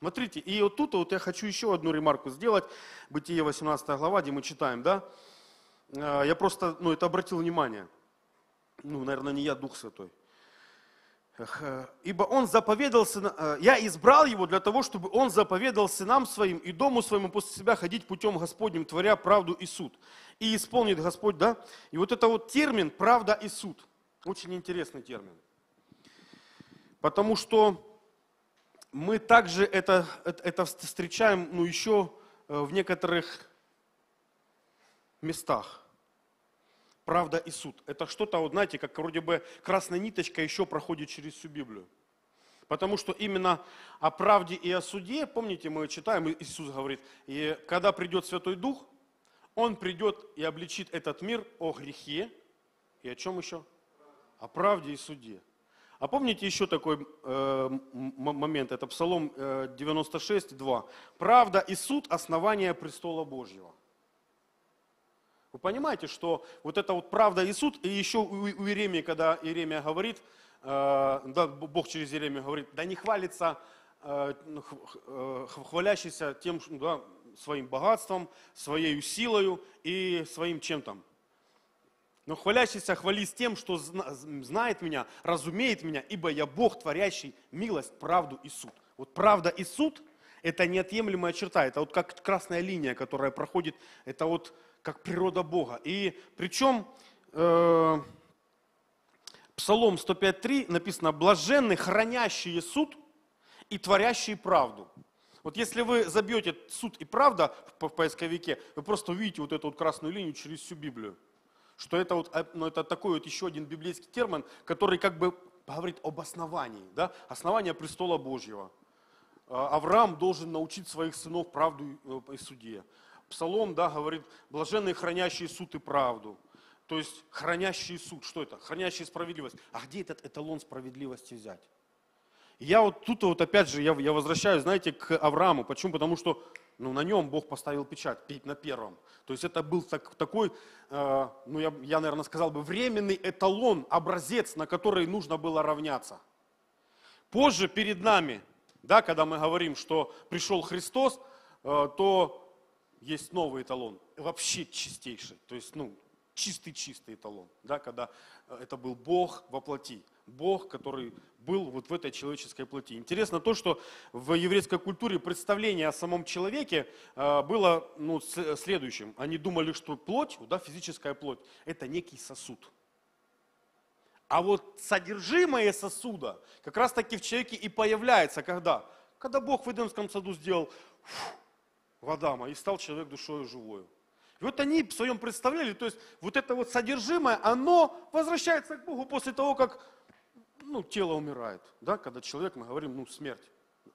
Смотрите, и вот тут вот я хочу еще одну ремарку сделать. Бытие 18 глава, где мы читаем, да? Э, я просто, ну, это обратил внимание. Ну, наверное, не я, Дух Святой. Э, Ибо он заповедал сына, э, я избрал его для того, чтобы он заповедал сынам своим и дому своему после себя ходить путем Господним, творя правду и суд. И исполнит Господь, да? И вот это вот термин «правда и суд». Очень интересный термин. Потому что мы также это, это встречаем ну, еще э, в некоторых местах. Правда и суд. Это что-то, вот, знаете, как вроде бы красная ниточка еще проходит через всю Библию. Потому что именно о правде и о суде, помните, мы читаем, Иисус говорит, и когда придет Святой Дух, Он придет и обличит этот мир о грехе и о чем еще? О правде и суде. А помните еще такой э, момент, это Псалом э, 96, 2. «Правда и суд – основание престола Божьего». Вы понимаете, что вот это вот правда и суд, и еще у, Иеремии, когда Иеремия говорит, э, да, Бог через Иеремию говорит, да не хвалится э, ну, э, хвалящийся тем, да, своим богатством, своей силою и своим чем там. Но хвалящийся хвались тем, что зна- знает меня, разумеет меня, ибо я Бог, творящий милость, правду и суд. Вот правда и суд – это неотъемлемая черта, это вот как красная линия, которая проходит, это вот как природа Бога. И причем э, Псалом 105.3 написано «блаженны, хранящие суд и творящие правду». Вот если вы забьете суд и правда в поисковике, вы просто увидите вот эту вот красную линию через всю Библию. Что это вот, э, ну, это такой вот еще один библейский термин, который как бы говорит об основании, да, основание престола Божьего. А, Авраам должен научить своих сынов правду и э, и суде. Псалом, да, говорит, блаженные хранящие суд и правду. То есть хранящий суд, что это? Хранящий справедливость. А где этот эталон справедливости взять? Я вот тут вот опять же, я, я возвращаюсь, знаете, к Аврааму. Почему? Потому что ну, на нем Бог поставил печать, на первом. То есть это был так- такой, э, ну я, я, наверное, сказал бы, временный эталон, образец, на который нужно было равняться. Позже перед нами, да, когда мы говорим, что пришел Христос, э, то есть новый эталон, вообще чистейший, то есть, ну, чистый-чистый эталон, да, когда э, это был Бог во плоти, Бог, который был вот в этой человеческой плоти. Интересно то, что в еврейской культуре представление о самом человеке э, было ну, следующим. Они думали, что плоть, да, физическая плоть, это некий сосуд. А вот содержимое сосуда как раз таки в человеке и появляется, когда? Когда Бог в Эдемском саду сделал фу, в Адама и стал человек душою живою. И вот они в своем представлении, то есть вот это вот содержимое, оно возвращается к Богу после того, как ну, тело умирает. Да? Когда человек, мы говорим, ну, смерть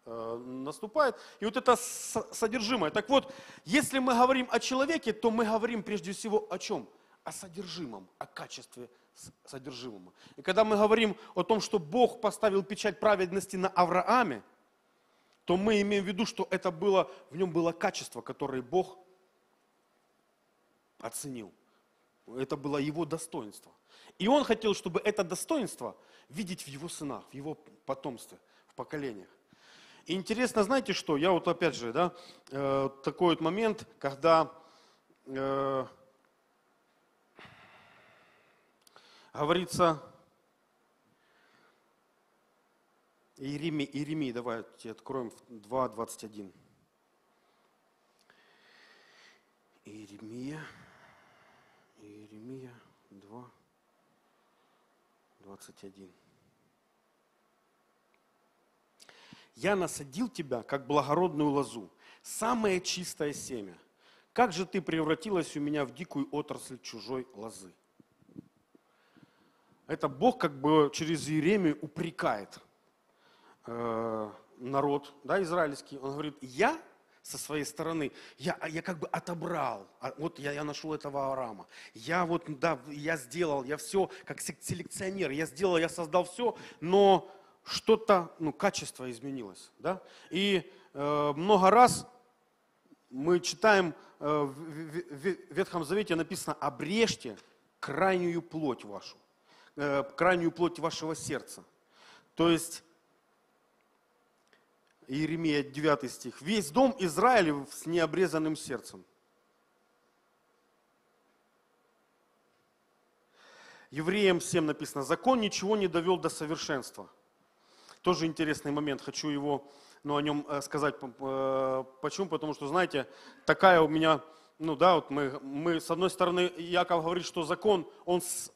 э, наступает. И вот это содержимое. Так вот, если мы говорим о человеке, то мы говорим прежде всего о чем? О содержимом, о качестве содержимого. И когда мы говорим о том, что Бог поставил печать праведности на Аврааме, то мы имеем в виду, что это было, в нем было качество, которое Бог оценил. Это было его достоинство. И он хотел, чтобы это достоинство видеть в его сынах, в его потомстве, в поколениях. И интересно, знаете что, я вот опять же, да, э, такой вот момент, когда э, говорится, Иеремии, Иеремии, давайте откроем 2.21. Иеремия, Иеремия 2, 21. Я насадил тебя, как благородную лозу, самое чистое семя. Как же ты превратилась у меня в дикую отрасль чужой лозы? Это Бог как бы через Иеремию упрекает э, народ да, израильский. Он говорит, я со своей стороны, я, я как бы отобрал, а вот я, я нашел этого Арама, я вот, да, я сделал, я все, как селекционер, я сделал, я создал все, но что-то, ну, качество изменилось, да, и э, много раз мы читаем, э, в Ветхом Завете написано, обрежьте крайнюю плоть вашу, э, крайнюю плоть вашего сердца. То есть Иеремия 9 стих. Весь дом Израилев с необрезанным сердцем. Евреям 7 написано, закон ничего не довел до совершенства. Тоже интересный момент, хочу его, ну, о нем э, сказать. Э, Почему? Потому что, знаете, такая у меня, ну да, вот мы, мы с одной стороны, Яков говорит, что закон, он, с-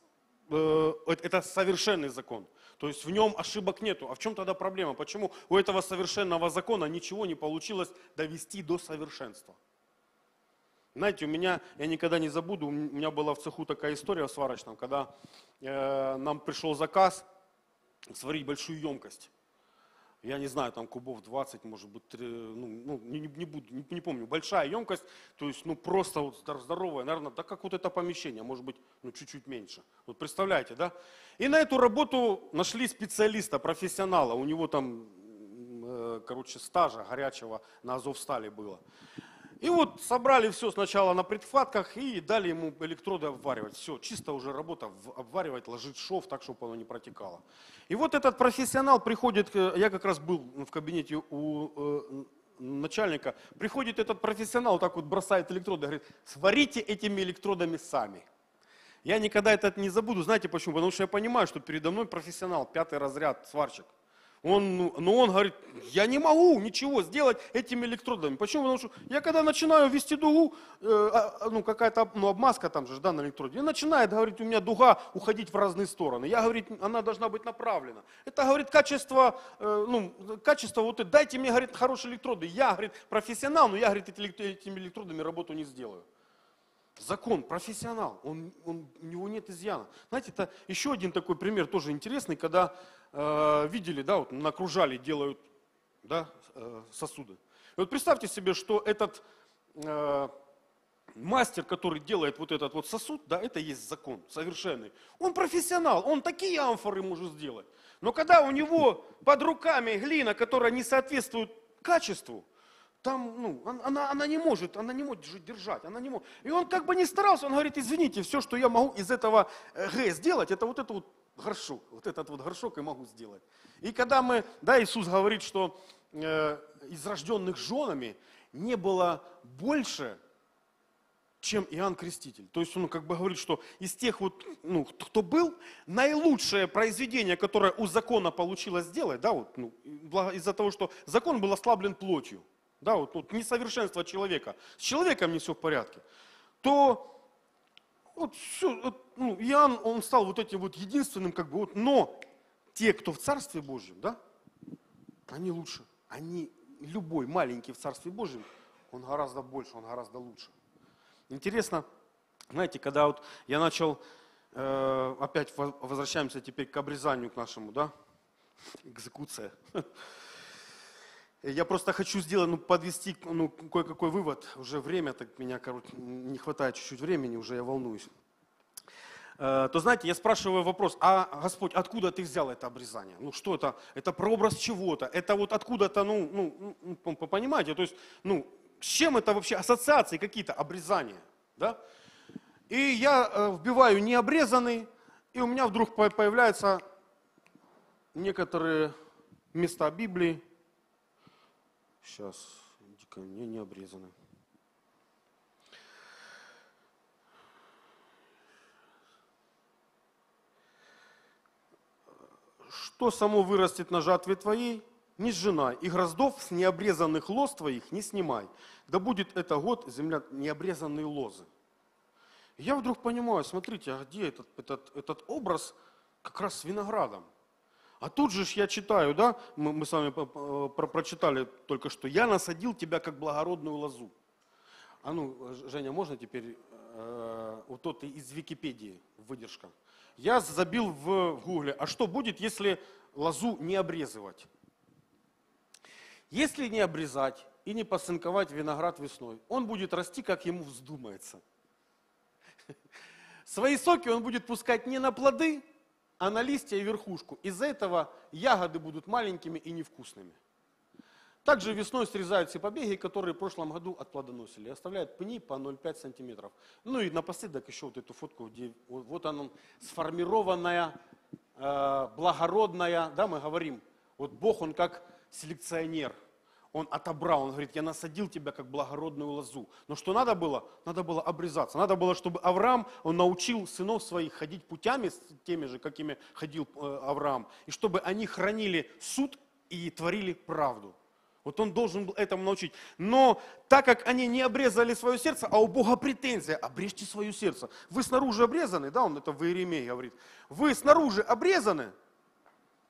э, это совершенный закон. То есть в нем ошибок нету. А в чем тогда проблема? Почему у этого совершенного закона ничего не получилось довести до совершенства? Знаете, у меня, я никогда не забуду, у меня была в цеху такая история в сварочном, когда э, нам пришел заказ сварить большую емкость. Я не знаю, там кубов 20, может быть, три, ну, ну, не, не- буду, не, не помню. Большая емкость, то есть, ну, просто вот здор- здоровая, наверное, да как вот это помещение, может быть, ну, чуть-чуть меньше. Вот представляете, да? И на эту работу нашли специалиста, профессионала. У него там, э, короче, стажа горячего на Азовстале было. И вот собрали все сначала на предхватках и дали ему электроды обваривать. Все, чисто уже работа обваривать, ложить шов так, чтобы оно не протекало. И вот этот профессионал приходит, к- я как раз был в кабинете у э, начальника, приходит этот профессионал, так вот бросает электроды, говорит, сварите этими электродами сами. Я никогда это не забуду, знаете почему? Потому что я понимаю, что передо мной профессионал, пятый разряд, сварщик. Он, ну, но он говорит, я не могу ничего сделать этими электродами. Почему? Потому что я когда начинаю вести дугу, э, а, а, ну какая-то ну, обмазка там же, да, на электроде, и начинает, говорит, у меня дуга уходить в разные стороны. Я, говорит, она должна быть направлена. Это, говорит, качество, э, ну, качество, вот, дайте мне, говорит, хорошие электроды. Я, говорит, профессионал, но я, говорит, этими электродами работу не сделаю. Закон, профессионал, он, он, у него нет изъяна. Знаете, это еще один такой пример тоже интересный, когда видели, да, вот накружали, делают да, э, сосуды. И вот представьте себе, что этот э, мастер, который делает вот этот вот сосуд, да, это есть закон совершенный. Он профессионал, он такие амфоры может сделать. Но когда у него под руками глина, которая не соответствует качеству, там, ну, он- она, она не может, она не может же держать, она не может. И он как бы не старался, он говорит, извините, все, что я могу из этого э, Г сделать, это вот это вот горшок, вот этот вот горшок я могу сделать. И когда мы, да, Иисус говорит, что э, из рожденных женами не было больше, чем Иоанн Креститель. То есть он как бы говорит, что из тех вот, ну, кто был, наилучшее произведение, которое у закона получилось сделать, да, вот, ну, из-за того, что закон был ослаблен плотью, да, вот, вот несовершенство человека, с человеком не все в порядке, то вот все, вот, ну, Иоанн, он стал вот этим вот единственным, как бы вот, но те, кто в Царстве Божьем, да, они лучше. Они, любой маленький в Царстве Божьем, он гораздо больше, он гораздо лучше. Интересно, знаете, когда вот я начал, э, опять во- возвращаемся теперь к обрезанию к нашему, да, экзекуция. Я просто хочу сделать, ну, подвести ну, кое-какой вывод. Уже время, так меня, короче, не хватает чуть-чуть времени, уже я волнуюсь. Э, То знаете, я спрашиваю вопрос, а Господь, откуда ты взял это обрезание? Ну что это? Это прообраз чего-то? Это вот откуда-то, ну, ну, ну, ну, по- понимаете? То есть, ну, с чем это вообще ассоциации какие-то, обрезания? Да? И я э, вбиваю необрезанный, и у меня вдруг по- появляются некоторые места Библии. Сейчас, не, не обрезаны. Что само вырастет на жатве твоей, не сжинай, и гроздов с необрезанных лоз твоих не снимай. Да будет это год, земля, необрезанные лозы. Я вдруг понимаю, смотрите, а где этот, этот, этот образ как раз с виноградом? А тут же ж я читаю, да, мы, мы с вами прочитали только что, я насадил тебя как благородную лозу. А ну, Женя, можно теперь э, вот тот из Википедии выдержка? Я забил в, в гугле, а что будет, если лозу не обрезывать? Если не обрезать и не посынковать виноград весной, он будет расти, как ему вздумается. Свои соки он будет пускать не на плоды, а на листья и верхушку. Из-за этого ягоды будут маленькими и невкусными. Также весной срезают все побеги, которые в прошлом году отплодоносили. Оставляют пни по 0,5 сантиметров. Ну и напоследок еще вот эту фотку, где вот, вот она сформированная, э, благородная, да, мы говорим, вот Бог, Он как селекционер. Он отобрал, он говорит, я насадил тебя как благородную лозу. Но что надо было? Надо было обрезаться. Надо было, чтобы Авраам, он научил сынов своих ходить путями, с теми же, какими ходил э, Авраам. И чтобы они хранили суд и творили правду. Вот он должен был этому научить. Но так как они не обрезали свое сердце, а у Бога претензия, обрежьте свое сердце. Вы снаружи обрезаны, да, он это в Иеремии говорит. Вы снаружи обрезаны,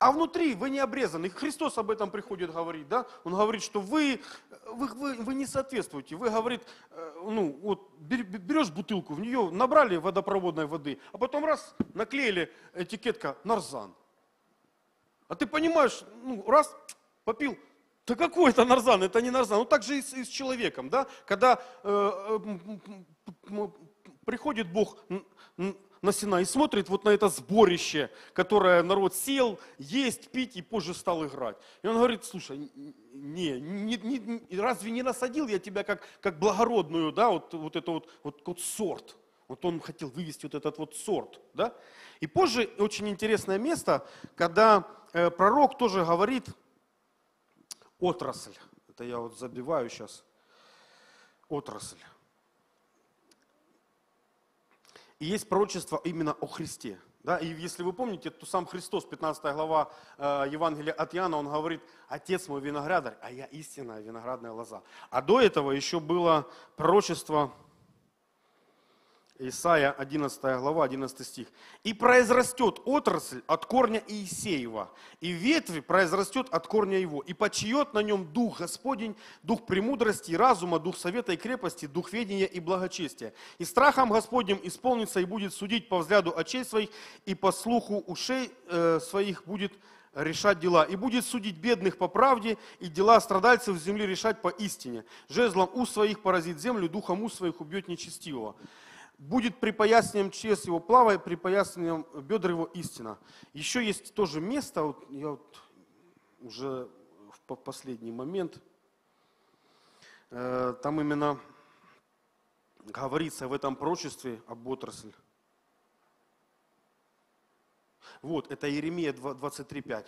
а внутри вы не обрезаны. Христос об этом приходит говорить, да? Он говорит, что вы, вы, вы, вы не соответствуете. Вы, говорит, э, ну, вот бер- берешь бутылку, в нее набрали водопроводной воды, а потом раз, наклеили этикетка «Нарзан». А ты понимаешь, ну, раз, попил, да какой это нарзан, это не нарзан. Ну так же и с, и с человеком, да? Когда э, э, приходит Бог на Синай и смотрит вот на это сборище, которое народ сел, есть, пить и позже стал играть. И он говорит, слушай, не, не, не, разве не насадил я тебя как, как благородную, да, вот, вот это вот, вот, вот сорт. Вот он хотел вывести вот этот вот сорт, да. И позже очень интересное место, когда э, пророк тоже говорит отрасль. Это я вот забиваю сейчас. Отрасль. И есть пророчество именно о Христе. Да, и если вы помните, то сам Христос, 15 глава э, Евангелия от Иоанна, он говорит, «Отец мой виноградарь, а я истинная виноградная лоза». А до этого еще было пророчество Исайя 11 глава, 11 стих. «И произрастет отрасль от корня Иисеева, и ветви произрастет от корня его, и почиет на нем Дух Господень, Дух премудрости и разума, Дух совета и крепости, Дух ведения и благочестия. И страхом Господним исполнится и будет судить по взгляду очей своих, и по слуху ушей э, своих будет решать дела, и будет судить бедных по правде, и дела страдальцев земли решать по истине. Жезлом уст своих поразит землю, духом уст своих убьет нечестивого» будет припоясанием честь его плава и припоясанием бедр его истина. Еще есть тоже место, вот я вот уже в последний момент, э, там именно говорится в этом пророчестве об отрасли. Вот, это Иеремия 23.5.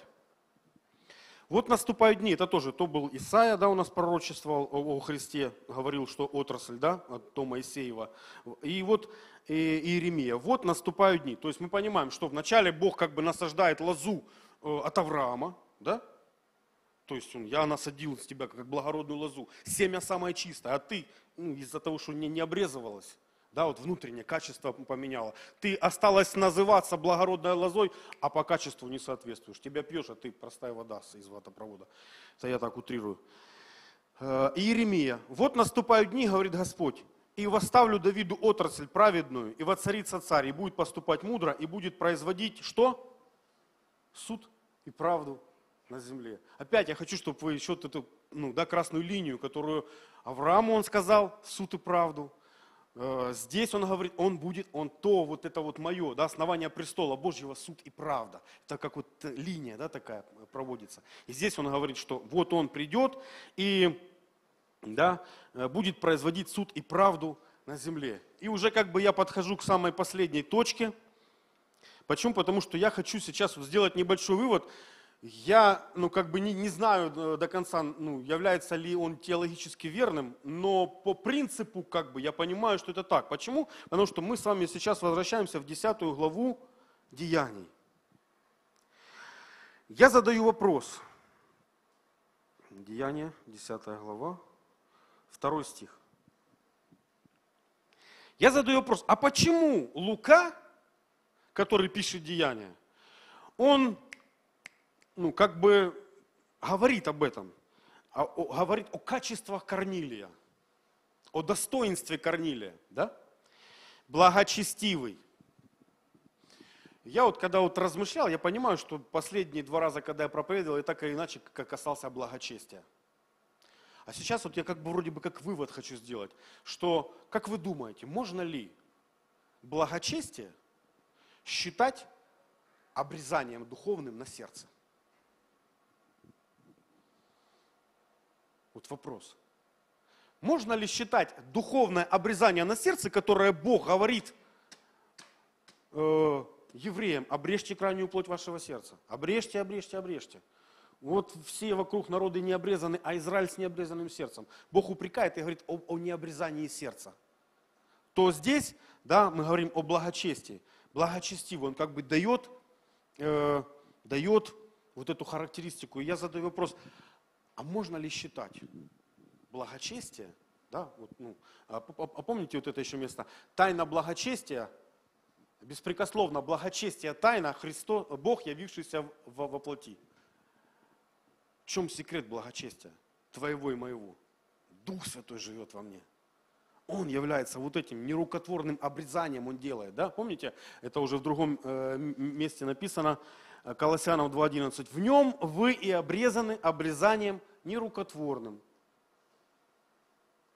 Вот наступают дни, это тоже, то был Исаия, да, у нас пророчествовал о, о Христе, говорил, что отрасль, да, от Тома Исеева. И вот и, Иеремия, вот наступают дни. То есть мы понимаем, что вначале Бог как бы насаждает лозу э, от Авраама, да, то есть он, я насадил с тебя как благородную лозу, семя самое чистое, а ты ну, из-за того, что не, не обрезывалось, да, вот внутреннее качество поменяло. Ты осталась называться благородной лозой, а по качеству не соответствуешь. Тебя пьешь, а ты простая вода из водопровода. Это я так утрирую. Э, Иеремия. Вот наступают дни, говорит Господь, и восставлю Давиду отрасль праведную, и воцарится царь, и будет поступать мудро, и будет производить что? Суд и правду на земле. Опять я хочу, чтобы вы еще эту ну, да, красную линию, которую Аврааму он сказал, суд и правду – здесь он говорит, он будет, он то, вот это вот мое, да, основание престола Божьего, суд и правда. Это как вот линия, да, такая проводится. И здесь он говорит, что вот он придет и, да, э, будет производить суд и правду на земле. И уже как бы я подхожу к самой последней точке. Почему? Потому что я хочу сейчас вот сделать небольшой вывод, я, ну, как бы не, не знаю э, до конца, ну, является ли он теологически верным, но по принципу, как бы, я понимаю, что это так. Почему? Потому что мы с вами сейчас возвращаемся в 10 главу Деяний. Я задаю вопрос. Деяние, 10 глава, 2 стих. Я задаю вопрос, а почему Лука, который пишет Деяния, он ну, как бы говорит об этом, о, говорит о качествах Корнилия, о достоинстве Корнилия, да? Благочестивый. Я вот когда вот размышлял, я понимаю, что последние два раза, когда я проповедовал, я так или иначе как касался благочестия. А сейчас вот я как бы вроде бы как вывод хочу сделать, что, как вы думаете, можно ли благочестие считать обрезанием духовным на сердце? Вот вопрос. Можно ли считать духовное обрезание на сердце, которое Бог говорит э, евреям, обрежьте крайнюю плоть вашего сердца. Обрежьте, обрежьте, обрежьте. Вот все вокруг народы не обрезаны, а Израиль с необрезанным сердцем. Бог упрекает и говорит о, о необрезании сердца. То здесь, да, мы говорим о благочестии. Благочестивый, он как бы дает, э, дает вот эту характеристику. И я задаю вопрос, а можно ли считать благочестие, да, вот, ну, а, помните вот это еще место, тайна благочестия, беспрекословно благочестие тайна, Христос, Бог, явившийся во, во плоти. В чем секрет благочестия твоего и моего? Дух Святой живет во мне. Он является вот этим нерукотворным обрезанием, он делает. Да? Помните, это уже в другом э, месте написано, Колоссянам 2.11. В нем вы и обрезаны обрезанием нерукотворным.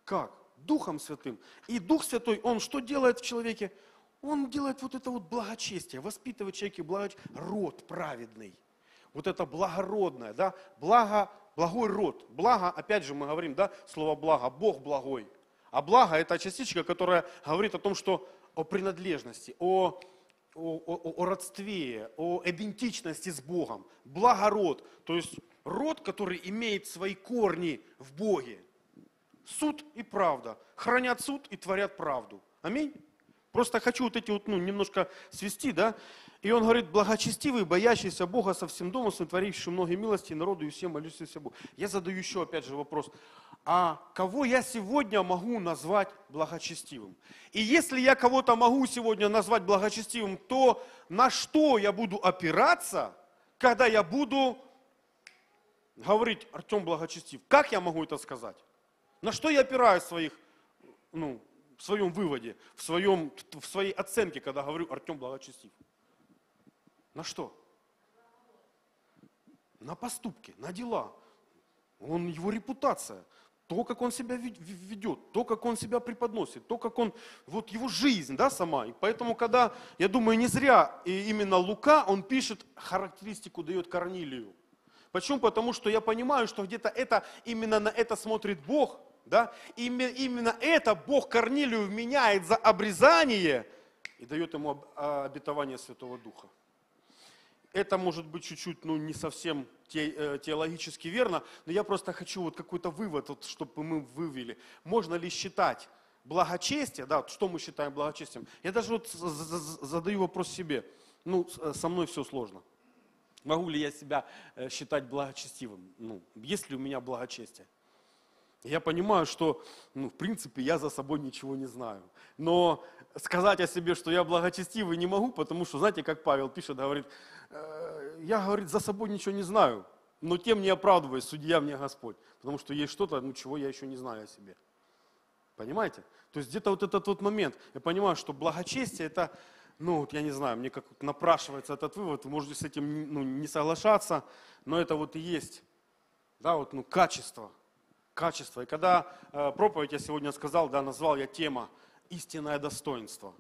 Как? Духом Святым. И Дух Святой, Он что делает в человеке? Он делает вот это вот благочестие, воспитывает человеке благочестие, род праведный. Вот это благородное, да, благо, благой род. Благо, опять же мы говорим, да, слово благо, Бог благой. А благо это частичка, которая говорит о том, что о принадлежности, о, о, о, о родстве, о идентичности с Богом. Благород, то есть род, который имеет свои корни в Боге. Суд и правда. Хранят суд и творят правду. Аминь. Просто хочу вот эти вот, ну, немножко свести, да. И он говорит, благочестивый, боящийся Бога со всем домом, сотворивший многие милости народу и всем молющийся Богу. Я задаю еще опять же вопрос, а кого я сегодня могу назвать благочестивым? И если я кого-то могу сегодня назвать благочестивым, то на что я буду опираться, когда я буду говорить, Артем благочестив? Как я могу это сказать? На что я опираюсь в своих, ну, в своем выводе, в, своем, в своей оценке, когда говорю Артем благочестив? На что? На поступки, на дела. Он, его репутация, то, как он себя ведет, то, как он себя преподносит, то, как он, вот его жизнь, да, сама. И поэтому, когда, я думаю, не зря и именно Лука, он пишет характеристику, дает Корнилию. Почему? Потому что я понимаю, что где-то это, именно на это смотрит Бог, да, именно, именно это Бог Корнилию меняет за обрезание и дает ему обетование Святого Духа это может быть чуть-чуть, ну, не совсем те, э, теологически верно, но я просто хочу вот какой-то вывод, вот, чтобы мы вывели. Можно ли считать благочестие, да, что мы считаем благочестием? Я даже вот задаю вопрос себе. Ну, э, со мной все сложно. Могу ли я себя э, считать благочестивым? Ну, есть ли у меня благочестие? Я понимаю, что, ну, в принципе, я за собой ничего не знаю. Но сказать о себе, что я благочестивый, не могу, потому что, знаете, как Павел пишет, говорит, «Э, я, говорит, за собой ничего не знаю, но тем не оправдываюсь, судья мне Господь. Потому что есть что-то, ну, чего я еще не знаю о себе. Понимаете? То есть где-то вот этот вот момент, я понимаю, что благочестие это, ну, вот я не знаю, мне как напрашивается этот вывод, вы можете с этим ну, не соглашаться, но это вот и есть, да, вот, ну, качество, качество. И когда э, проповедь я сегодня сказал, да, назвал я тема истинное достоинство.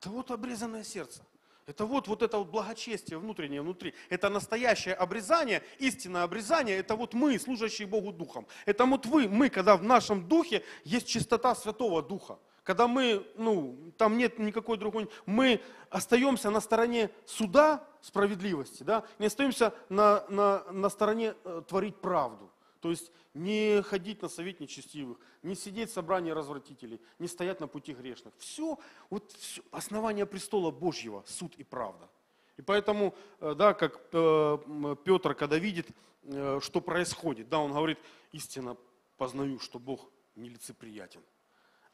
Это вот обрезанное сердце. Это вот, вот это вот благочестие внутреннее внутри. Это настоящее обрезание, истинное обрезание. Это вот мы, служащие Богу Духом. Это вот вы, мы, когда в нашем духе есть чистота Святого Духа. Когда мы, ну, там нет никакой другой, мы остаемся на стороне суда, справедливости, да, не остаемся на, на, на стороне э, творить правду. То есть не ходить на совет нечестивых, не сидеть в собрании развратителей, не стоять на пути грешных. Все, вот все, основание престола Божьего, суд и правда. И поэтому, э, да, как э, Петр, когда видит, э, что происходит, да, он говорит, истинно познаю, что Бог нелицеприятен.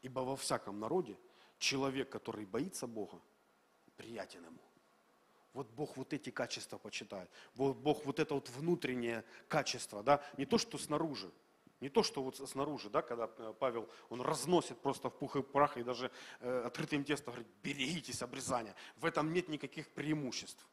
Ибо во всяком народе человек, который боится Бога, приятен ему. Вот Бог вот эти качества почитает. Вот Бог вот это вот внутреннее качество, да, не то, что снаружи. Не то, что вот снаружи, да, когда э, Павел, он разносит просто в пух и прах и даже э, открытым тестом говорит, берегитесь обрезания. В этом нет никаких преимуществ.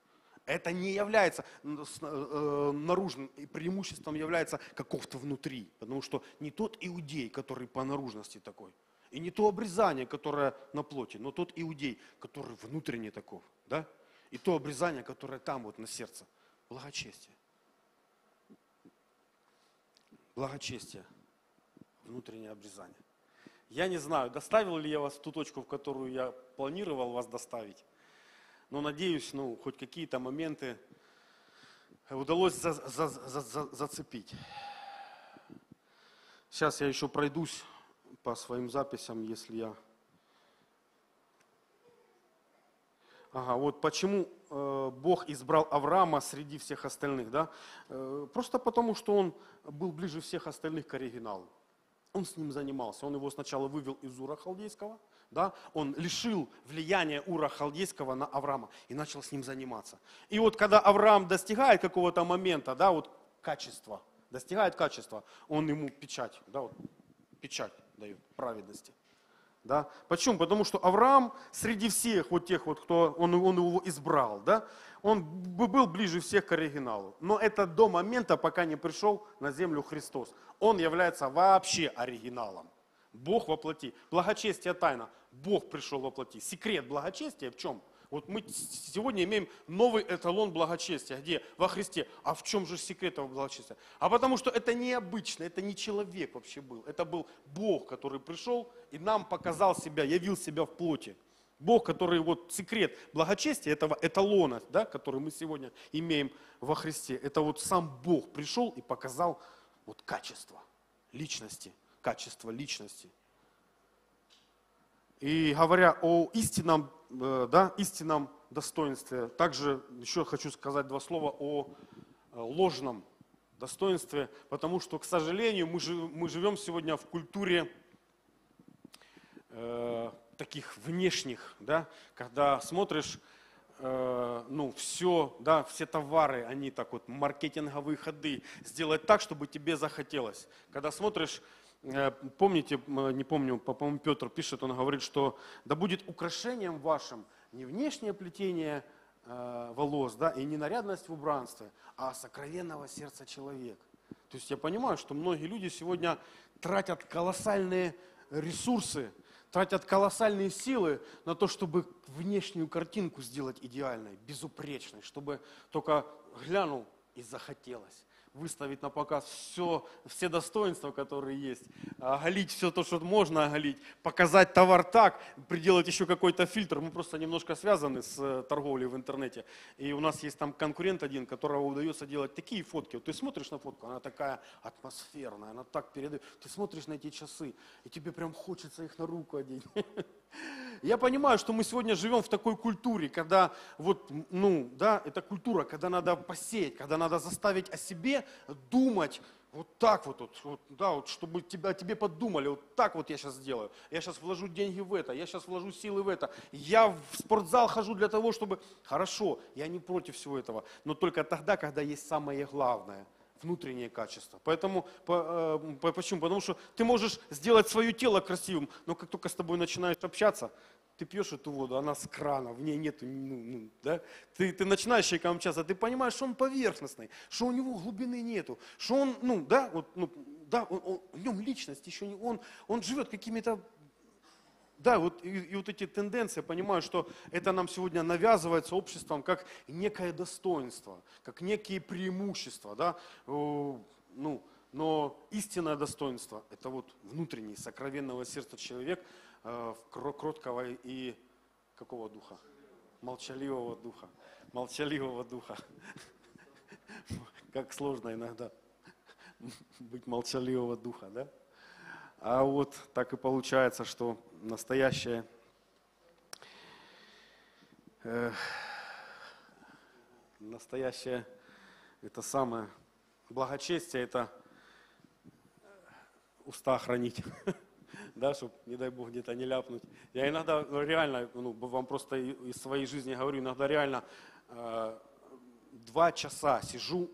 Это не является э, наружным преимуществом, является каков-то внутри. Потому что не тот иудей, который по наружности такой, и не то обрезание, которое на плоти, но тот иудей, который внутренне таков. Да? И то обрезание, которое там вот на сердце. Благочестие. Благочестие. Внутреннее обрезание. Я не знаю, доставил ли я вас в ту точку, в которую я планировал вас доставить. Но надеюсь, ну, хоть какие-то моменты удалось за, за, за, за, зацепить. Сейчас я еще пройдусь по своим записям, если я Ага, вот почему э, Бог избрал Авраама среди всех остальных, да? Э, просто потому, что он был ближе всех остальных к оригиналу. Он с ним занимался. Он его сначала вывел из Ура Халдейского, да? он лишил влияния Ура Халдейского на Авраама и начал с ним заниматься. И вот когда Авраам достигает какого-то момента, да, вот качества, достигает качества, он ему печать, да, вот, печать дает праведности. Да? Почему? Потому что Авраам среди всех вот тех вот, кто он, он его избрал, да, он был ближе всех к оригиналу. Но это до момента, пока не пришел на землю Христос. Он является вообще оригиналом. Бог воплоти. Благочестие тайна. Бог пришел воплоти. Секрет благочестия в чем? Вот мы сегодня имеем новый эталон благочестия. Где? Во Христе. А в чем же секрет этого благочестия? А потому что это необычно, это не человек вообще был. Это был Бог, который пришел и нам показал себя, явил себя в плоти. Бог, который вот секрет благочестия, этого эталона, да, который мы сегодня имеем во Христе, это вот сам Бог пришел и показал вот качество личности, качество личности. И говоря о истинном, да, истинном достоинстве, также еще хочу сказать два слова о э, ложном достоинстве, потому что, к сожалению, мы, мы живем сегодня в культуре э, таких внешних, да, когда смотришь, э, ну, все, да, все товары, они так вот, маркетинговые ходы, сделать так, чтобы тебе захотелось. Когда смотришь Э, помните, не помню, по-моему, Петр пишет, он говорит, что да будет украшением вашим не внешнее плетение э, волос, да, и не нарядность в убранстве, а сокровенного сердца человека. То есть я понимаю, что многие люди сегодня тратят колоссальные ресурсы, тратят колоссальные силы на то, чтобы внешнюю картинку сделать идеальной, безупречной, чтобы только глянул и захотелось выставить на показ все, все достоинства, которые есть, оголить все то, что можно оголить, показать товар так, приделать еще какой-то фильтр. Мы просто немножко связаны с э, торговлей в интернете. И у нас есть там конкурент один, которого удается делать такие фотки. Вот ты смотришь на фотку, она такая атмосферная, она так передает. Ты смотришь на эти часы, и тебе прям хочется их на руку одеть. Я понимаю, что мы сегодня живем в такой культуре, когда вот, ну, да, это культура, когда надо посеять, когда надо заставить о себе думать вот так вот, вот, вот да, вот, чтобы тебя, тебе подумали, вот так вот я сейчас сделаю. Я сейчас вложу деньги в это, я сейчас вложу силы в это. Я в спортзал хожу для того, чтобы... Хорошо, я не против всего этого, но только тогда, когда есть самое главное – внутренние качества. Поэтому, по, э, почему? Потому что ты можешь сделать свое тело красивым, но как только с тобой начинаешь общаться, ты пьешь эту воду, она с крана, в ней нету, ну, ну, да? Ты, ты начинаешь человеком общаться, ты понимаешь, что он поверхностный, что у него глубины нету, что он, ну, да, вот, ну, да, он, он, в нем личность еще не, он, он живет какими-то да, вот и, и вот эти тенденции, я понимаю, что это нам сегодня навязывается обществом как некое достоинство, как некие преимущества, да, ну, но истинное достоинство – это вот внутренний, сокровенного сердца человек, э, кроткого и какого духа? Молчаливого духа. Молчаливого духа. Как сложно иногда быть молчаливого духа, да? А вот так и получается, что настоящее настоящее это самое благочестие, это уста хранить, да, чтобы, не дай Бог, где-то не ляпнуть. Я иногда реально, ну, вам просто из своей жизни говорю, иногда реально э, два часа сижу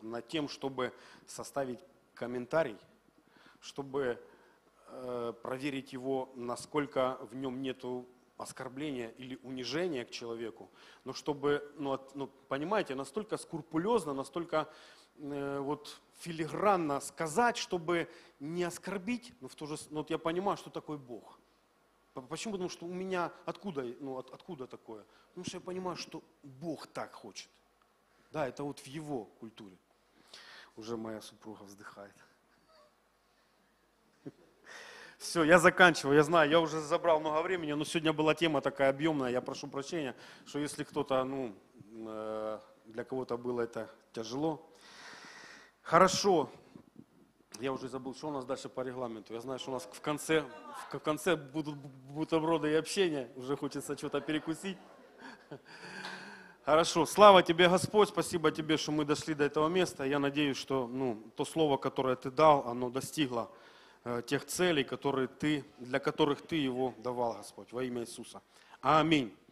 над тем, чтобы составить комментарий, чтобы проверить его, насколько в нем нету оскорбления или унижения к человеку, но чтобы, ну, ну понимаете, настолько скрупулезно, настолько э, вот филигранно сказать, чтобы не оскорбить, но в то же, ну, вот я понимаю, что такое Бог. Почему? Потому что у меня откуда, ну, от, откуда такое? Потому что я понимаю, что Бог так хочет. Да, это вот в его культуре. Уже моя супруга вздыхает. Все, я заканчиваю. Я знаю, я уже забрал много времени, но сегодня была тема такая объемная. Я прошу прощения, что если кто-то, ну, э, для кого-то было это тяжело. Хорошо. Я уже забыл, что у нас дальше по регламенту. Я знаю, что у нас в конце, в конце будут бутерброды и общение. Уже хочется что-то перекусить. Хорошо. Слава тебе, Господь. Спасибо тебе, что мы дошли до этого места. Я надеюсь, что ну, то слово, которое ты дал, оно достигло тех целей, которые ты, для которых Ты его давал, Господь, во имя Иисуса. Аминь.